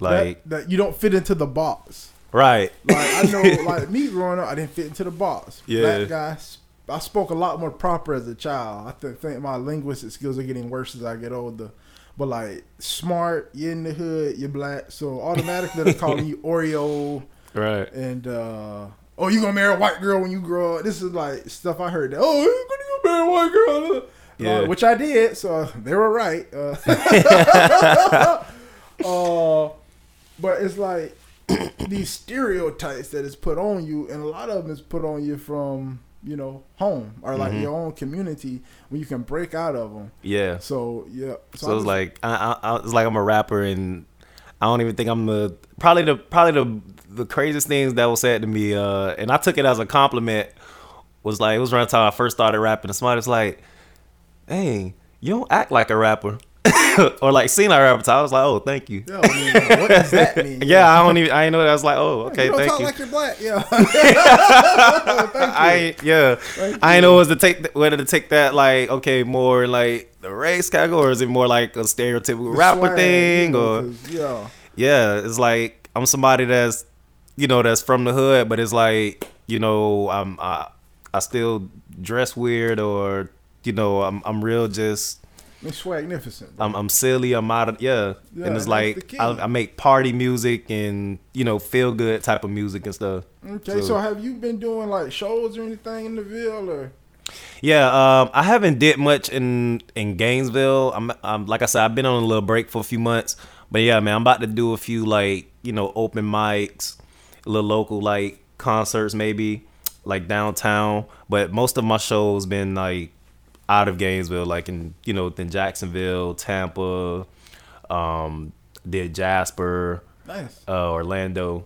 Like that, that you don't fit into the box. Right, Like I know, <laughs> like me growing up, I didn't fit into the box. Yeah. Black guy. I spoke a lot more proper as a child. I th- think my linguistic skills are getting worse as I get older. But like smart, you're in the hood, you're black, so automatically they're calling <laughs> you Oreo right, and uh oh you gonna marry a white girl when you grow up. This is like stuff I heard that oh you gonna marry a white girl. Yeah. Uh, which I did, so <laughs> they were right. Uh, uh, but it's like <coughs> these stereotypes that is put on you, and a lot of them is put on you from you know home or like Mm-hmm. your own community when you can break out of them. yeah. So yeah, So I it's like I, I, I it's like I'm a rapper and I don't even think I'm the probably the probably the the craziest things that was said to me uh and I took it as a compliment was like it was around the time I first started rapping and somebody was like, "Hey, you don't act like a rapper." <laughs> or like seen our avatar. I was like, oh, thank you. Yeah, I mean, what does that mean? <laughs> Yeah, I don't even. I ain't know that. I was like, oh, okay, you don't thank talk you. like you're black. Yeah. <laughs> I ain't, yeah, I ain't know was to take th- whether to take that like okay more like the race category or is it more like a stereotypical rapper thing or yeah. yeah, it's like I'm somebody that's you know that's from the hood, but it's like you know I'm I, I still dress weird or you know I'm I'm real just It's swagnificent. I'm I'm silly I'm out of yeah, Yeah, and it's like. I, I make party music and you know feel good type of music and stuff. Okay, so, have you been doing like shows or anything in the Ville or? Yeah, um, I haven't did much in in Gainesville. I'm, I'm like I said, I've been on a little break for a few months. But yeah, man, I'm about to do a few like you know open mics, little local like concerts maybe like downtown. But most of my shows been like out of Gainesville, like in you know in Jacksonville, Tampa, um, did Jasper, Nice. uh, Orlando.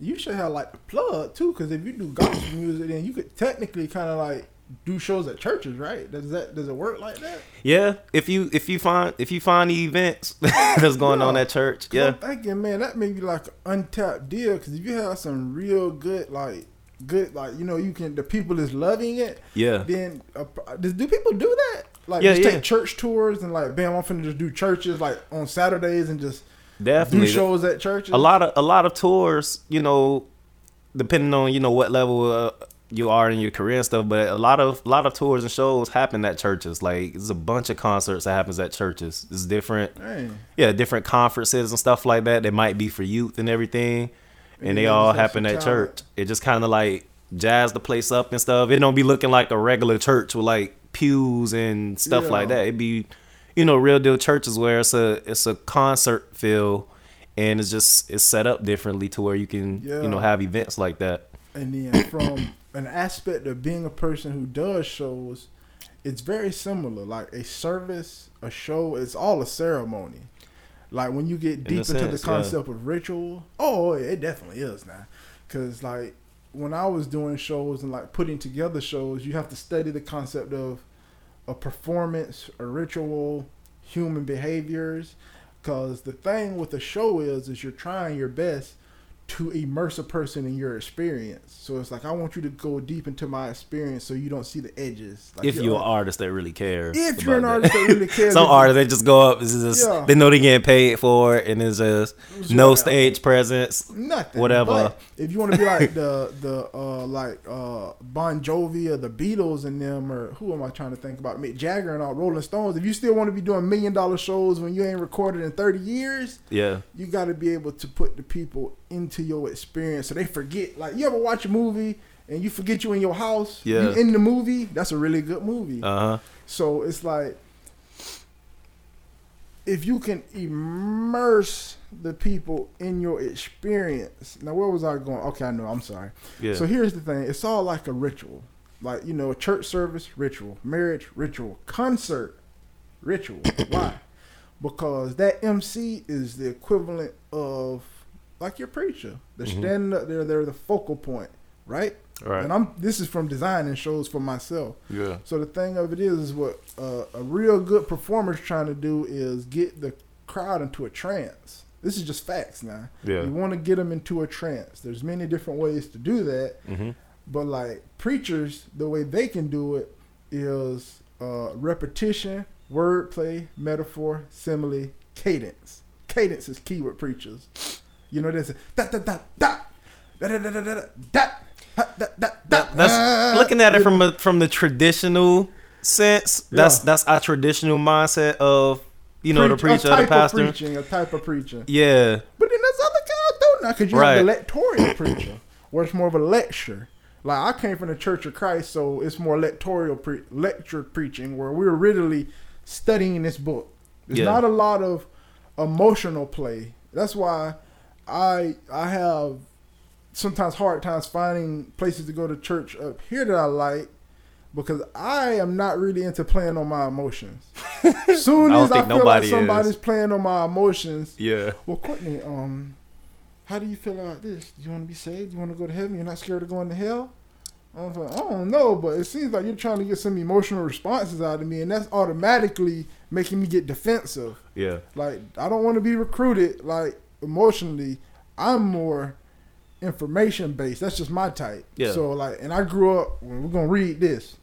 You should have like the plug too, because if you do gospel <coughs> music, then you could technically kind of like do shows at churches, right? Does that does it work like that? Yeah, if you if you find if you find the events <laughs> that's going on at church, yeah. I'm thinking, man, that may be like an untapped deal. Because if you have some real good, like good, like you know, you can the people is loving it. Yeah. Then uh, does do people do that? Like Yeah, just yeah. take church tours and like, bam, I'm finna just do churches like on Saturdays and just Definitely. do shows at churches. a lot of a lot of tours, you know, depending on you know what level uh, you are in your career and stuff, but a lot of a lot of tours and shows happen at churches. Like there's a bunch of concerts that happens at churches. It's different, Dang. yeah, different conferences and stuff like that. They might be for youth and everything, and they Yeah, all happen at church. It just kind of like jazz the place up and stuff. It don't be looking like a regular church with like pews and stuff Yeah. like that. It be, you know, real deal churches where it's a it's a concert feel, and it's just it's set up differently to where you can you know have events like that. And then from an aspect of being a person who does shows, it's very similar. Like a service, a show, it's all a ceremony. Like when you get deep into the sense, yeah. concept of ritual, oh, it definitely is now. Cause like when I was doing shows and like putting together shows, you have to study the concept of a performance, a ritual, human behaviors. Cause the thing with a show is, is you're trying your best to immerse a person in your experience. So it's like I want you to go deep into my experience, so you don't see the edges. Like if you're an uh, artist that really cares, if you're an artist that really <laughs> cares, Some artists they just go up. It's just Yeah. they know they getting paid for it, and it's just no right. stage presence. nothing. Whatever. If you want to be like the the uh like uh Bon Jovi or the Beatles and them or who am I trying to think about? Mick Jagger and all Rolling Stones. If you still want to be doing million dollar shows when you ain't recorded in thirty years, Yeah, you got to be able to put the people into your experience so they forget. Like you ever watch a movie and you forget you in your house? Yeah. You in the movie? That's a really good movie. uh huh. So it's like if you can immerse the people in your experience. Now where was I going? Okay, I know. I'm sorry. Yeah. So here's the thing. It's all like a ritual. Like, you know, church service, ritual, marriage, ritual, concert, ritual. <coughs> Why? Because that MC is the equivalent of like your preacher. They're standing up there, they're the focal point, right? Right. And I'm this is from designing shows for myself. Yeah. So the thing of it is, is what uh, a real good performer's trying to do is get the crowd into a trance. This is just facts now. Yeah. You want to get them into a trance. There's many different ways to do that, Mm-hmm. but like preachers, the way they can do it is uh, repetition, wordplay, metaphor, simile, cadence. Cadence is key with preachers. You know, there's a da da da da da da da da da da da da. That's looking at it from a, from the traditional sense. That's Yeah. that's our traditional mindset of you know the Preach- preacher, a or the type pastor. Of preaching, a type of preaching. Yeah, But then there's other guys though now because you have the Right. lectorial preacher, where it's more of a lecture. Like I came from the Church of Christ, so it's more lectorial pre- lecture preaching, where we're really studying this book. There's Yeah. not a lot of emotional play. That's why I I have sometimes hard times finding places to go to church up here that I like because I am not really into playing on my emotions. As <laughs> soon I as I feel like nobody is. somebody's playing on my emotions, yeah. well, Courtney, um, how do you feel about this? Do you want to be saved? Do you want to go to heaven? You're not scared of going to hell? I was like, I don't know, but it seems like you're trying to get some emotional responses out of me, and that's automatically making me get defensive. Yeah. Like I don't want to be recruited like emotionally. I'm more information based. That's just my type. Yeah. So like, and I grew up when we're gonna read this.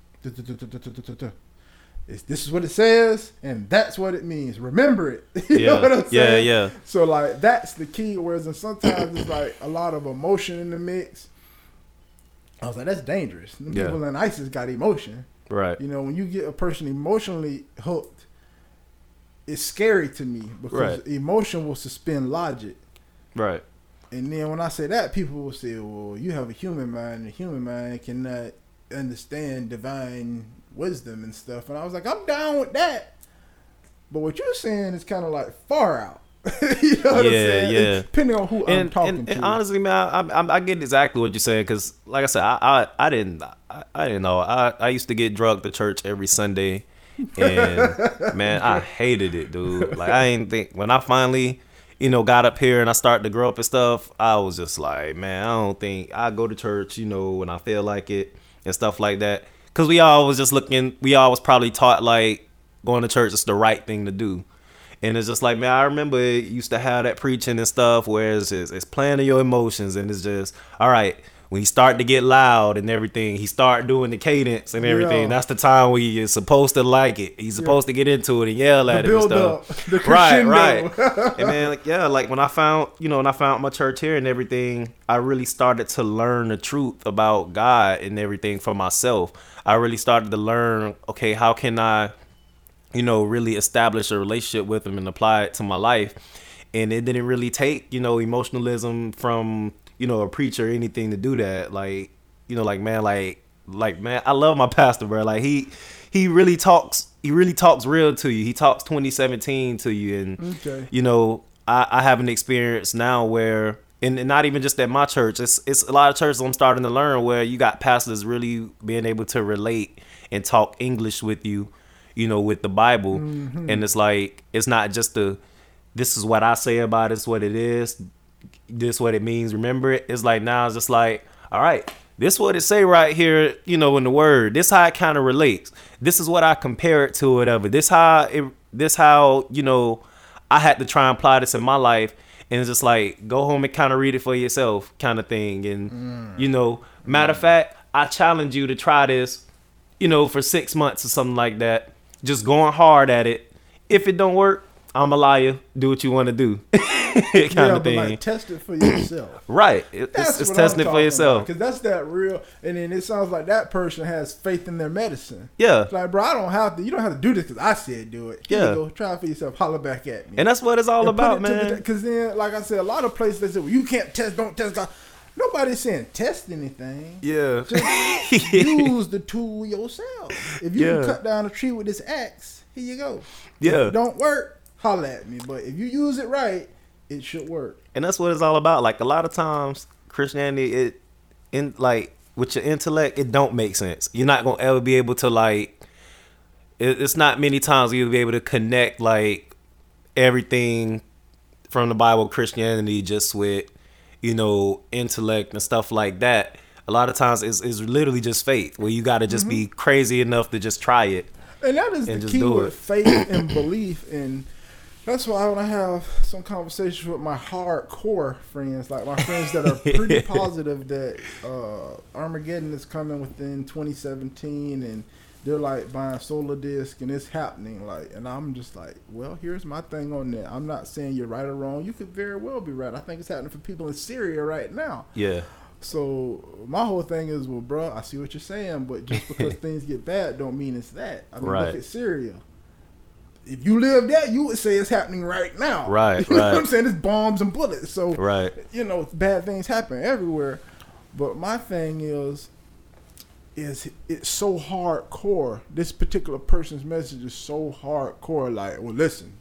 It's, this is what it says, and that's what it means. Remember it. <laughs> you Yeah. know what I'm Yeah, saying? yeah. So like that's the key. Whereas then sometimes it's like a lot of emotion in the mix. I was like, that's dangerous. Them Yeah. People in ISIS got emotion. Right. You know, when you get a person emotionally hooked, it's scary to me because Right. emotion will suspend logic. Right. And then when I say that, people will say, "Well, you have a human mind, and a human mind cannot understand divine wisdom and stuff." And I was like, "I'm down with that." But what you're saying is kind of like far out. <laughs> you know what I'm Yeah, saying? yeah. Depending on who I'm talking and, to. and honestly, man, I, I, I get exactly what you're saying because, like I said, I, I, I didn't, I, I didn't know. I, I used to get drugged to church every Sunday, and man, I hated it, dude. Like I didn't think when I finally, you know, got up here and I started to grow up and stuff, I was just like, man, I don't think I go to church, you know, when I feel like it and stuff like that. Cause we all was just looking, we all was probably taught like going to church is the right thing to do. And it's just like, man, I remember it used to have that preaching and stuff where it's just, it's playing to your emotions and it's just, all right, when he start to get loud and everything, he start doing the cadence and everything. Yeah. That's the time where you're supposed to like it. He's supposed to get into it and yell at it and build stuff. up, <laughs> the right, right. <laughs> and man, like, yeah, like when I found, you know, when I found my church here and everything, I really started to learn the truth about God and everything for myself. I really started to learn, okay, how can I you know, really establish a relationship with him and apply it to my life. And it didn't really take, you know, emotionalism from, you know, a preacher or anything to do that. Like, you know, like man, like like man, I love my pastor, bro. Like he he really talks he really talks real to you. He talks 2017 to you and Okay. you know, I, I have an experience now where and, and not even just at my church. It's it's a lot of churches I'm starting to learn where you got pastors really being able to relate and talk English with you, you know, with the Bible. Mm-hmm. And it's like it's not just the this is what I say about it, it's what it is, this what it means, remember it. It's like now it's just like, all right, this what it say right here, you know, in the word. This how it kind of relates. This is what I compare it to, whatever. This how it this how, you know, I had to try and apply this in my life. And it's just like go home and kind of read it for yourself, kind of thing. And mm. you know, matter of mm. fact, I challenge you to try this, you know, for six months or something like that. Just going hard at it. If it don't work, I'm a liar. Do what you want to do, <laughs> <laughs> kind yeah, of thing. like test it for yourself. <clears throat> right? It- It's, it's testing it for yourself. Because that's that real, and then it sounds like that person has faith in their medicine. Yeah. It's like, bro, I don't have to. You don't have to do this because I said do it. Here Yeah. you go. Try it for yourself. Holler back at me. And that's what it's all about, man. Because then, like I said, a lot of places they say, well, you can't test, don't test. God. Nobody's saying test anything. yeah. Just <laughs> use the tool yourself. If you Yeah. can cut down a tree with this axe, here you go. Yeah. If it don't work, holler at me. But if you use it right, it should work. and that's what it's all about. Like a lot of times, Christianity, it in like with your intellect, it don't make sense. You're not gonna ever be able to like. It, it's not many times you'll be able to connect like everything from the Bible, Christianity, just with you know intellect and stuff like that. A lot of times, it's, it's literally just faith, where you got to just be mm-hmm. crazy enough to just try it. And that is And the key with faith and belief. And that's why when I have some conversations with my hardcore friends, like my friends that are <laughs> pretty positive that uh, Armageddon is coming within 2017 and they're like buying solar disc and it's happening like and i'm just like well here's my thing on that i'm not saying you're right or wrong you could very well be right i think it's happening for people in syria right now Yeah, so my whole thing is, well, bro, I see what you're saying, but just because <laughs> things get bad, don't mean it's that. I mean, Right. look at Syria. If you live there, you would say it's happening right now. Right, <laughs> You know what. I'm saying? It's bombs and bullets. So right. you know, bad things happen everywhere. But my thing is, is it's so hardcore. This particular person's message is so hardcore. Like, well, listen,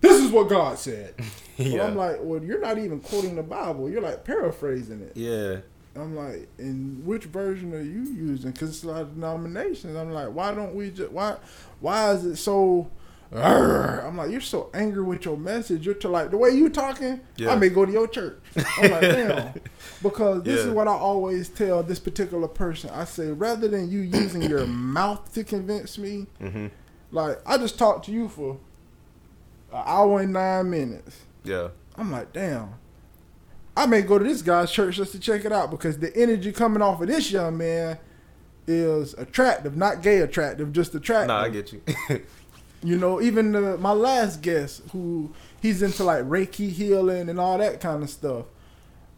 this is what God said. <laughs> Yeah. Well, I'm like, well, you're not even quoting the Bible. You're like paraphrasing it. Yeah, I'm like, and which version are you using? Because it's a lot of denominations. I'm like, why don't we just why why is it so. I'm like, you're so angry with your message. You're to like the way you talking. Yeah. I may go to your church. I'm like, <laughs> damn, because this is what I always tell this particular person. I say, rather than you using your <coughs> mouth to convince me, Mm-hmm. like I just talked to you for an hour and nine minutes. Yeah. I'm like, damn. I may go to this guy's church just to check it out because the energy coming off of this young man is attractive, not gay attractive, just attractive. Nah, I get you. <laughs> You know, even the, my last guest, who he's into like Reiki healing and all that kind of stuff.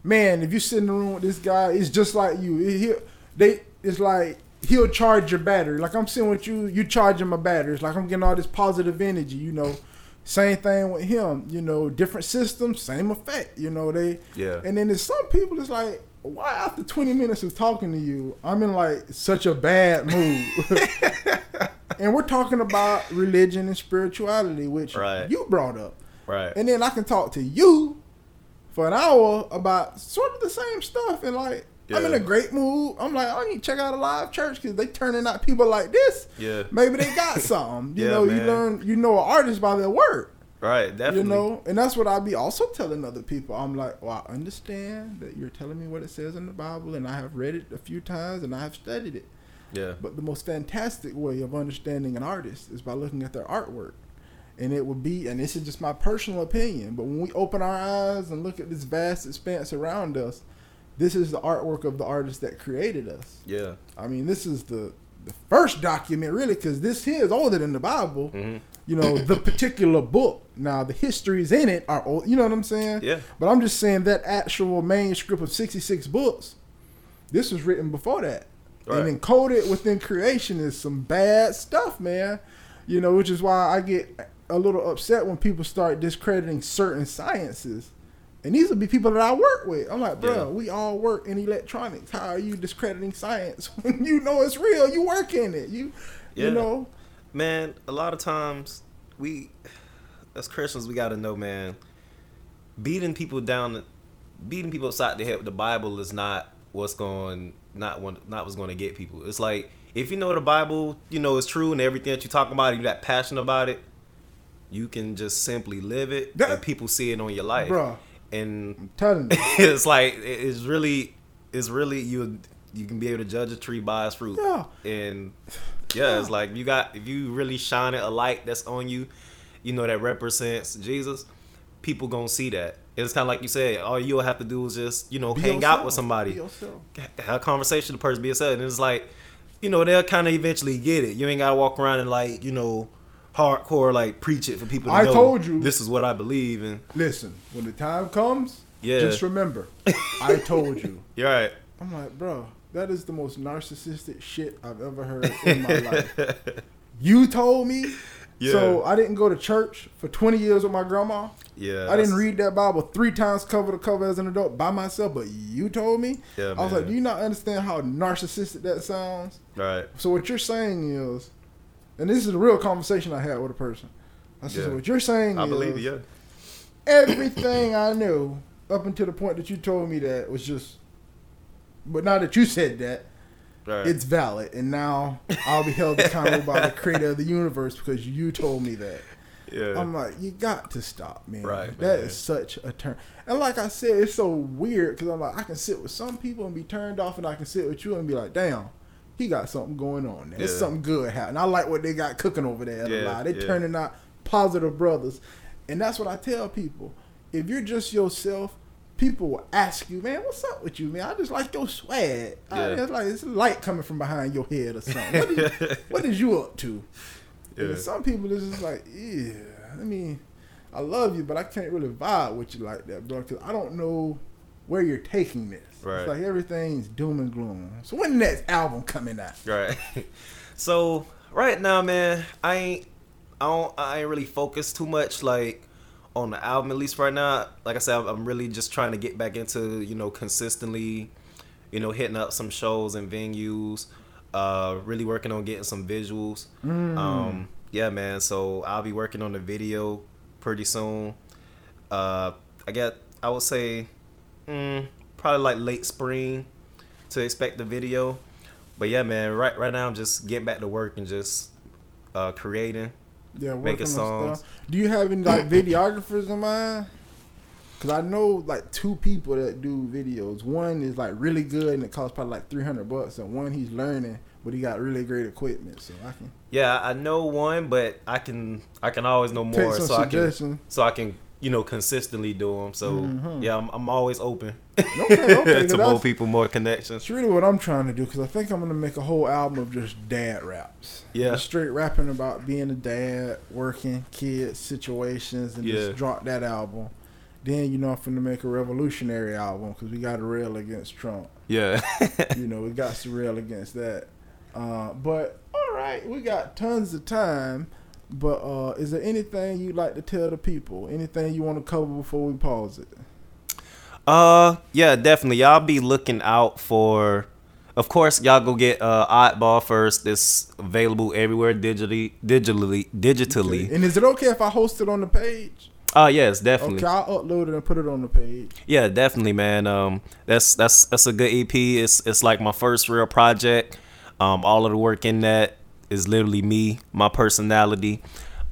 Man, if you sit in the room with this guy, it's just like you. He, he- they, it's like he'll charge your battery. Like I'm sitting with you, you charging my batteries. Like I'm getting all this positive energy. You know, same thing with him. You know, different systems, same effect. You know, they. Yeah. And then there's some people. It's like, why after 20 minutes of talking to you, I'm in like such a bad mood. <laughs> and we're talking about religion and spirituality, which Right. you brought up. right. And then I can talk to you for an hour about sort of the same stuff. And like, I'm in a great mood. I'm like, oh, I need to check out a live church because they turning out people like this. Yeah. Maybe they got <laughs> something. You Yeah, know, you learn, you know, an artist by their work. Right. Definitely. You know, and that's what I'd be also telling other people. I'm like, well, I understand that you're telling me what it says in the Bible, and I have read it a few times, and I have studied it. Yeah. But the most fantastic way of understanding an artist is by looking at their artwork. And it would be, and this is just my personal opinion, but when we open our eyes and look at this vast expanse around us, this is the artwork of the artist that created us. Yeah. I mean, this is the the first document, really, because this here is older than the Bible. Mhm. You know, the particular book. Now, the histories in it are old. You know what I'm saying? Yeah. But I'm just saying that actual manuscript of 66 books, this was written before that. Right. And encoded within creation is some bad stuff, man. You know, which is why I get a little upset when people start discrediting certain sciences. And these would be people that I work with. I'm like, bro, Yeah. we all work in electronics. How are you discrediting science <laughs> when you know it's real? You work in it. You, Yeah. you know, Man, a lot of times we, as Christians, we got to know, man, beating people down, beating people upside the head with the Bible is not what's going, not one, not what's going to get people. It's like if you know the Bible, you know it's true and everything that you talk about, you got passion about it. You can just simply live it, That- and people see it on your life. Bruh. And telling you. <laughs> it's like it's really, it's really you. You can be able to judge a tree by its fruit. Yeah. And <sighs> yeah, it's like you got if you really shine a light that's on you, you know that represents Jesus. People gonna see that. It's kind of like you said. All you'll have to do is just you know Be hang out with somebody, have a conversation the person, be yourself, and it's like, you know, they'll kind of eventually get it. You ain't gotta walk around and like you know, hardcore like preach it for people. To I know told you. this is what I believe, and Listen, when the time comes, Yeah. just remember, <laughs> I told you. you're right. I'm like, bro, that is the most narcissistic shit I've ever heard in my life. <laughs> You told me. Yeah. So I didn't go to church for 20 years with my grandma. Yeah, I didn't read that Bible three times cover to cover as an adult by myself, but you told me. Yeah, I was like, do you not understand how narcissistic that sounds? Right. So what you're saying is, and this is a real conversation I had with a person. I said, Yeah. what you're saying I is, believe you. Everything I knew up until the point that you told me that was just, but now that you said that, Right. it's valid, and now I'll be held accountable by the creator of the universe because you told me that. yeah. I'm like, you got to stop, man. Right, That man. is such a turn. And like I said, it's so weird because I'm like, I can sit with some people and be turned off, and I can sit with you and be like, damn, he got something going on. There. There's Yeah. something good happening. I like what they got cooking over there. Yeah, Yeah, They yeah. turning out positive brothers, and that's what I tell people. If you're just yourself, people will ask you, man, what's up with you, man? I just like your swag. I, it's like it's light coming from behind your head or something. What is, <laughs> what is you up to? And Yeah. some people is just like, yeah. I mean, I love you, but I can't really vibe with you like that, bro. Because I don't know where you're taking this. Right. It's like everything's doom and gloom. So when the next album coming out? Right. <laughs> so right now, man, I ain't I don't I ain't really focused too much like on the album at least right now. Like I said, I'm, really just trying to get back into you know consistently, you know, hitting up some shows and venues. Uh, really working on getting some visuals. Um, yeah, man. So I'll be working on the video pretty soon. Uh, I get I would say mm, probably like late spring to expect the video. But yeah, man, right right now I'm just getting back to work and just uh, creating Yeah, Making working on songs. stuff. Do you have any like videographers in mind? Cause I know like two people that do videos. One is like really good and it costs probably like three hundred bucks, and one he's learning, but he got really great equipment. So I can Yeah, I know one, but I can I can always know more, so I can so I can you know consistently do them. So yeah, I'm, I'm always open Mm-hmm. Okay, okay, <laughs> to more people, more connections. It's really what I'm trying to do because I think I'm gonna make a whole album of just dad raps. Yeah. Just straight rapping about being a dad, working, kids, situations, and Yeah. just drop that album. Then you know I'm finna make a revolutionary album because we got to rail against Trump. Yeah, <laughs> you know we got to rail against that. Uh, but all right, we got tons of time. But uh, is there anything you'd like to tell the people? Anything you want to cover before we pause it? uh, yeah, definitely. Y'all be looking out for. Of course, y'all go get uh, Oddball first. It's available everywhere digitally, digitally, digitally. And is it okay if I host it on the page? Oh yes, definitely. Okay, I'll upload it and put it on the page. Yeah, definitely, man. Um, that's that's that's a good EP. It's it's like my first real project. Um, all of the work in that is literally me, my personality.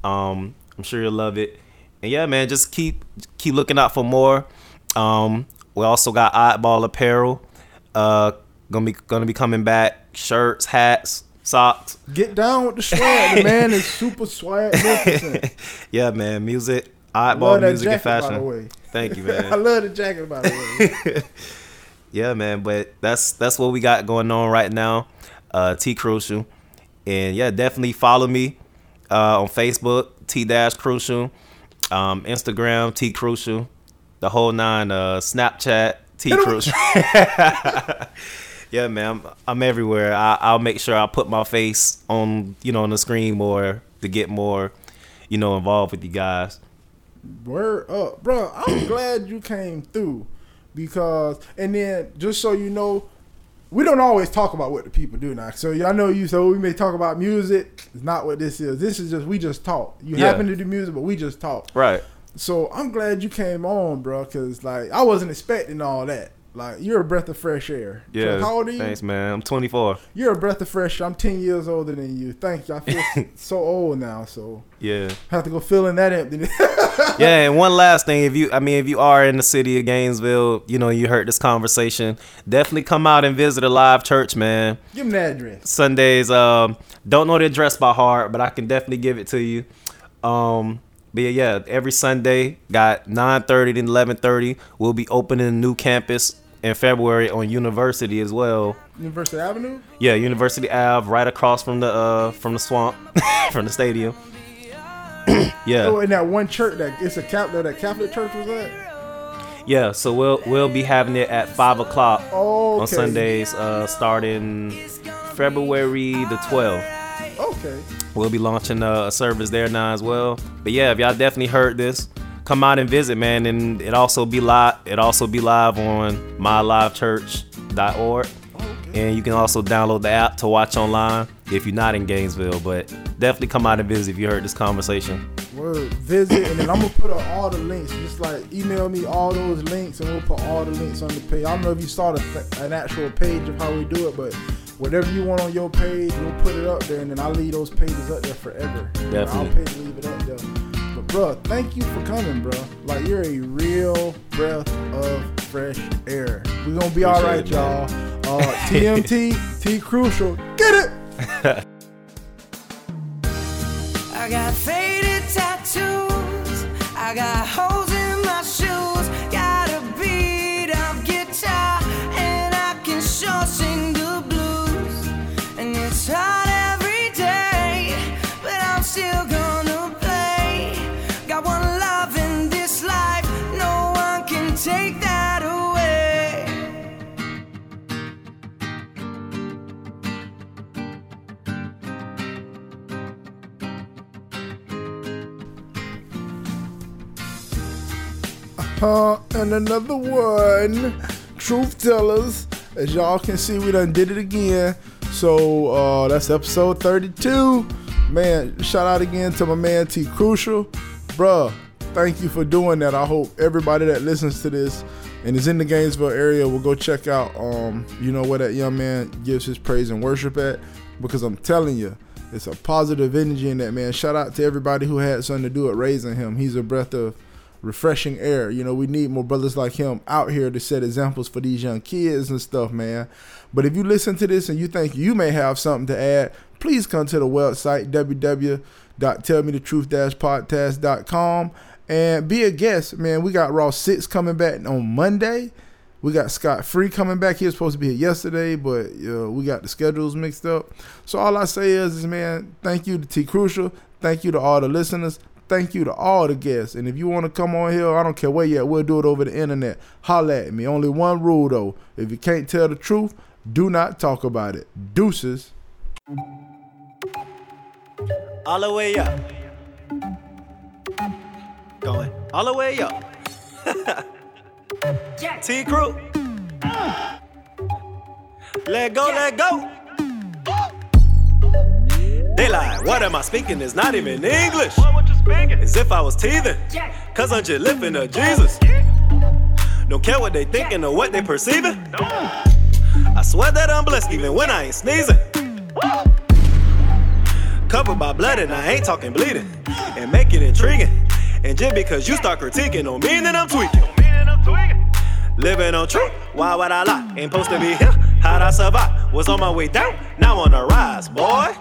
Um, I'm sure you'll love it. And yeah, man, just keep keep looking out for more. Um, we also got Oddball Apparel. Uh, gonna be gonna be coming back. Shirts, hats, socks. Get down with the swag. The man is super swag. <laughs> Yeah, man. Music, Oddball music and jacket, by the fashion. way. Thank you, <laughs> man. I love the jacket, by the way. <laughs> yeah, man. But that's that's what we got going on right now. Uh, T Crucial, and yeah, definitely follow me uh, on Facebook T Dash Crucial, um, Instagram T Crucial, the whole nine. Uh, Snapchat T Crucial. <laughs> yeah, man. I'm, I'm everywhere. I, I'll make sure I put my face on you know on the screen more to get more you know involved with you guys. Word up, bro. I'm <clears throat> glad you came through because, and then just so you know, we don't always talk about what the people do now. So I know you. So we may talk about music. It's not what this is. This is just we just talk. You Yeah. happen to do music, but we just talk. Right. So I'm glad you came on, bro, because like I wasn't expecting all that. Like you're a breath of fresh air. Yeah. how old are you? Thanks, man. I'm 24. You're a breath of fresh. I'm 10 years older than you. Thank you. I feel <laughs> so old now. So Yeah. I have to go fill in that emptiness. <laughs> yeah, and one last thing, if you, I mean, if you are in the city of Gainesville, you know, you heard this conversation, definitely come out and visit a live church, man. Give him the address. Sundays, um, don't know the address by heart, but I can definitely give it to you. Um, but yeah, yeah, every Sunday, got 9:30 to 11:30. We'll be opening a new campus in February on University as well. University Avenue. Yeah, University Ave, right across from the uh from the swamp, <laughs> from the stadium. <clears throat> yeah. Oh, in that one church that it's a cap that that Catholic church was at. Yeah, so we'll we'll be having it at five o'clock Oh, on. Sundays, uh, starting February the twelfth. Okay. We'll be launching uh, a service there now as well. But yeah, if y'all definitely heard this, come out and visit, man. And it also be live. It also be live on mylivechurch.org. And you can also download the app to watch online if you're not in Gainesville. But definitely come out and visit if you heard this conversation. Word. Visit and then I'm gonna put up all the links. Just like email me all those links and we'll put all the links on the page. I don't know if you saw the, an actual page of how we do it, but whatever you want on your page, we'll put it up there and then I'll leave those pages up there forever. Definitely. I'll pay to leave it up there. But bro, thank you for coming, bro. Like you're a real breath of fresh air. We're gonna be all right, it, y'all. Uh, <laughs> TMT, T Crucial. Get it! <laughs> I got faded tattoos. I got holes Uh, and another one. Truth tellers. As y'all can see, we done did it again. So uh that's episode 32. Man, shout out again to my man T Crucial. Bruh, thank you for doing that. I hope everybody that listens to this and is in the Gainesville area will go check out um, you know, where that young man gives his praise and worship at. Because I'm telling you, It's a positive energy in that man. Shout out to everybody who had something to do with raising him. He's a breath of refreshing air. You know, we need more brothers like him out here to set examples for these young kids and stuff, man. But if you listen to this and you think you may have something to add, please come to the website www.tellmethetruth-podcast.com and be a guest, man. We got Raw 6 coming back on Monday. We got Scott Free coming back. He was supposed to be here yesterday, but uh, we got the schedules mixed up. So all I say is, is man, thank you to T Crucial. Thank you to all the listeners. Thank you to all the guests. And if you want to come on here, I don't care where you at, we'll do it over the internet. Holla at me. Only one rule though. If you can't tell the truth, do not talk about it. Deuces. all the way up. Going all the way up. <laughs> T Crew. Let go, let go. They like, what am I speaking? It's not even English. As if I was teething. Cause I'm just lifting up Jesus. Don't care what they thinking or what they perceiving. I swear that I'm blessed even when I ain't sneezing. Covered by blood and I ain't talking bleeding. And make it intriguing. And just because you start critiquing don't mean that I'm tweaking. Living on truth, why would I lie? Ain't supposed to be here. How'd I survive? Was on my way down, now on the rise, boy.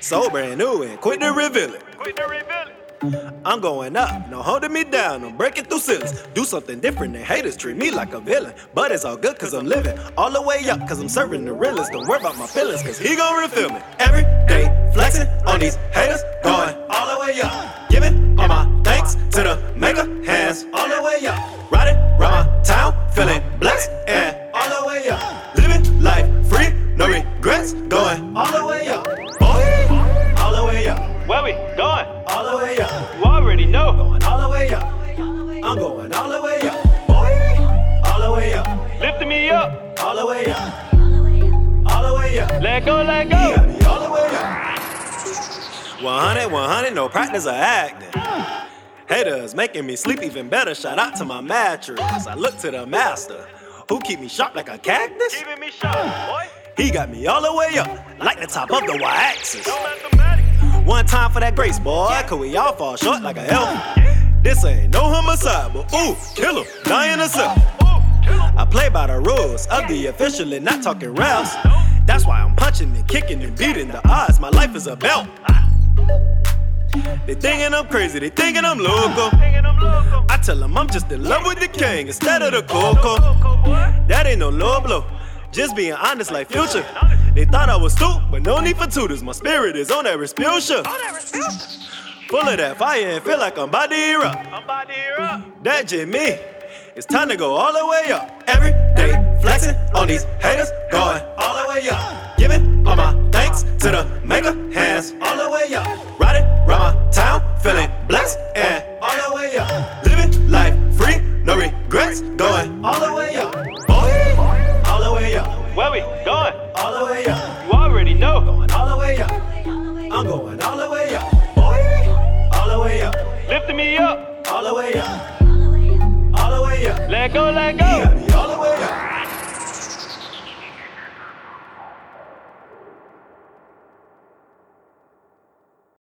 So brand new and quick to reveal it. I'm going up, no holding me down, I'm breaking through ceilings. Do something different than haters treat me like a villain. But it's all good cause I'm living all the way up, cause I'm serving the realest. Don't worry about my feelings, cause he gon' refill me. Every day, flexing on these haters, going all the way up. Giving all my thanks to the maker, hands all the way up. Riding round my town, feeling blessed, and all the way up. Living life free, no regrets, going way up. All the way up. Let go, let go. He got me all the way up. 100, 100, no practice or acting. Haters making me sleep even better. Shout out to my mattress. I look to the master, who keep me sharp like a cactus. Keeping me sharp, boy. He got me all the way up, like the top of the y-axis. One time for that grace, boy, cause we all fall short like a elf. This ain't no homicide, but ooh, kill him, dying herself. I play by the rules of the official and not talking refs. That's why I'm punching and kicking and beating the odds. My life is a belt. They thinking I'm crazy, they thinking I'm local. I tell them I'm just in love with the king instead of the coco. That ain't no low blow. Just being honest like future. They thought I was stupid, but no need for tutors. My spirit is on that Vesuvius. Full of that fire and feel like I'm about to erupt. That just me. It's time to go all the way up. Every day flexing on these haters, going all the way up. Giving all my thanks to the maker, hands all the way up. Riding round my town, feeling blessed and all the way up. Living life free, no regrets, going all the way up. Boy, all the way up. Where we going? All the way up. You already know. Going all the way up. I'm going all the way up. Boy, all the way up. Lifting me up. All the way up. All the way up. Let go, let go.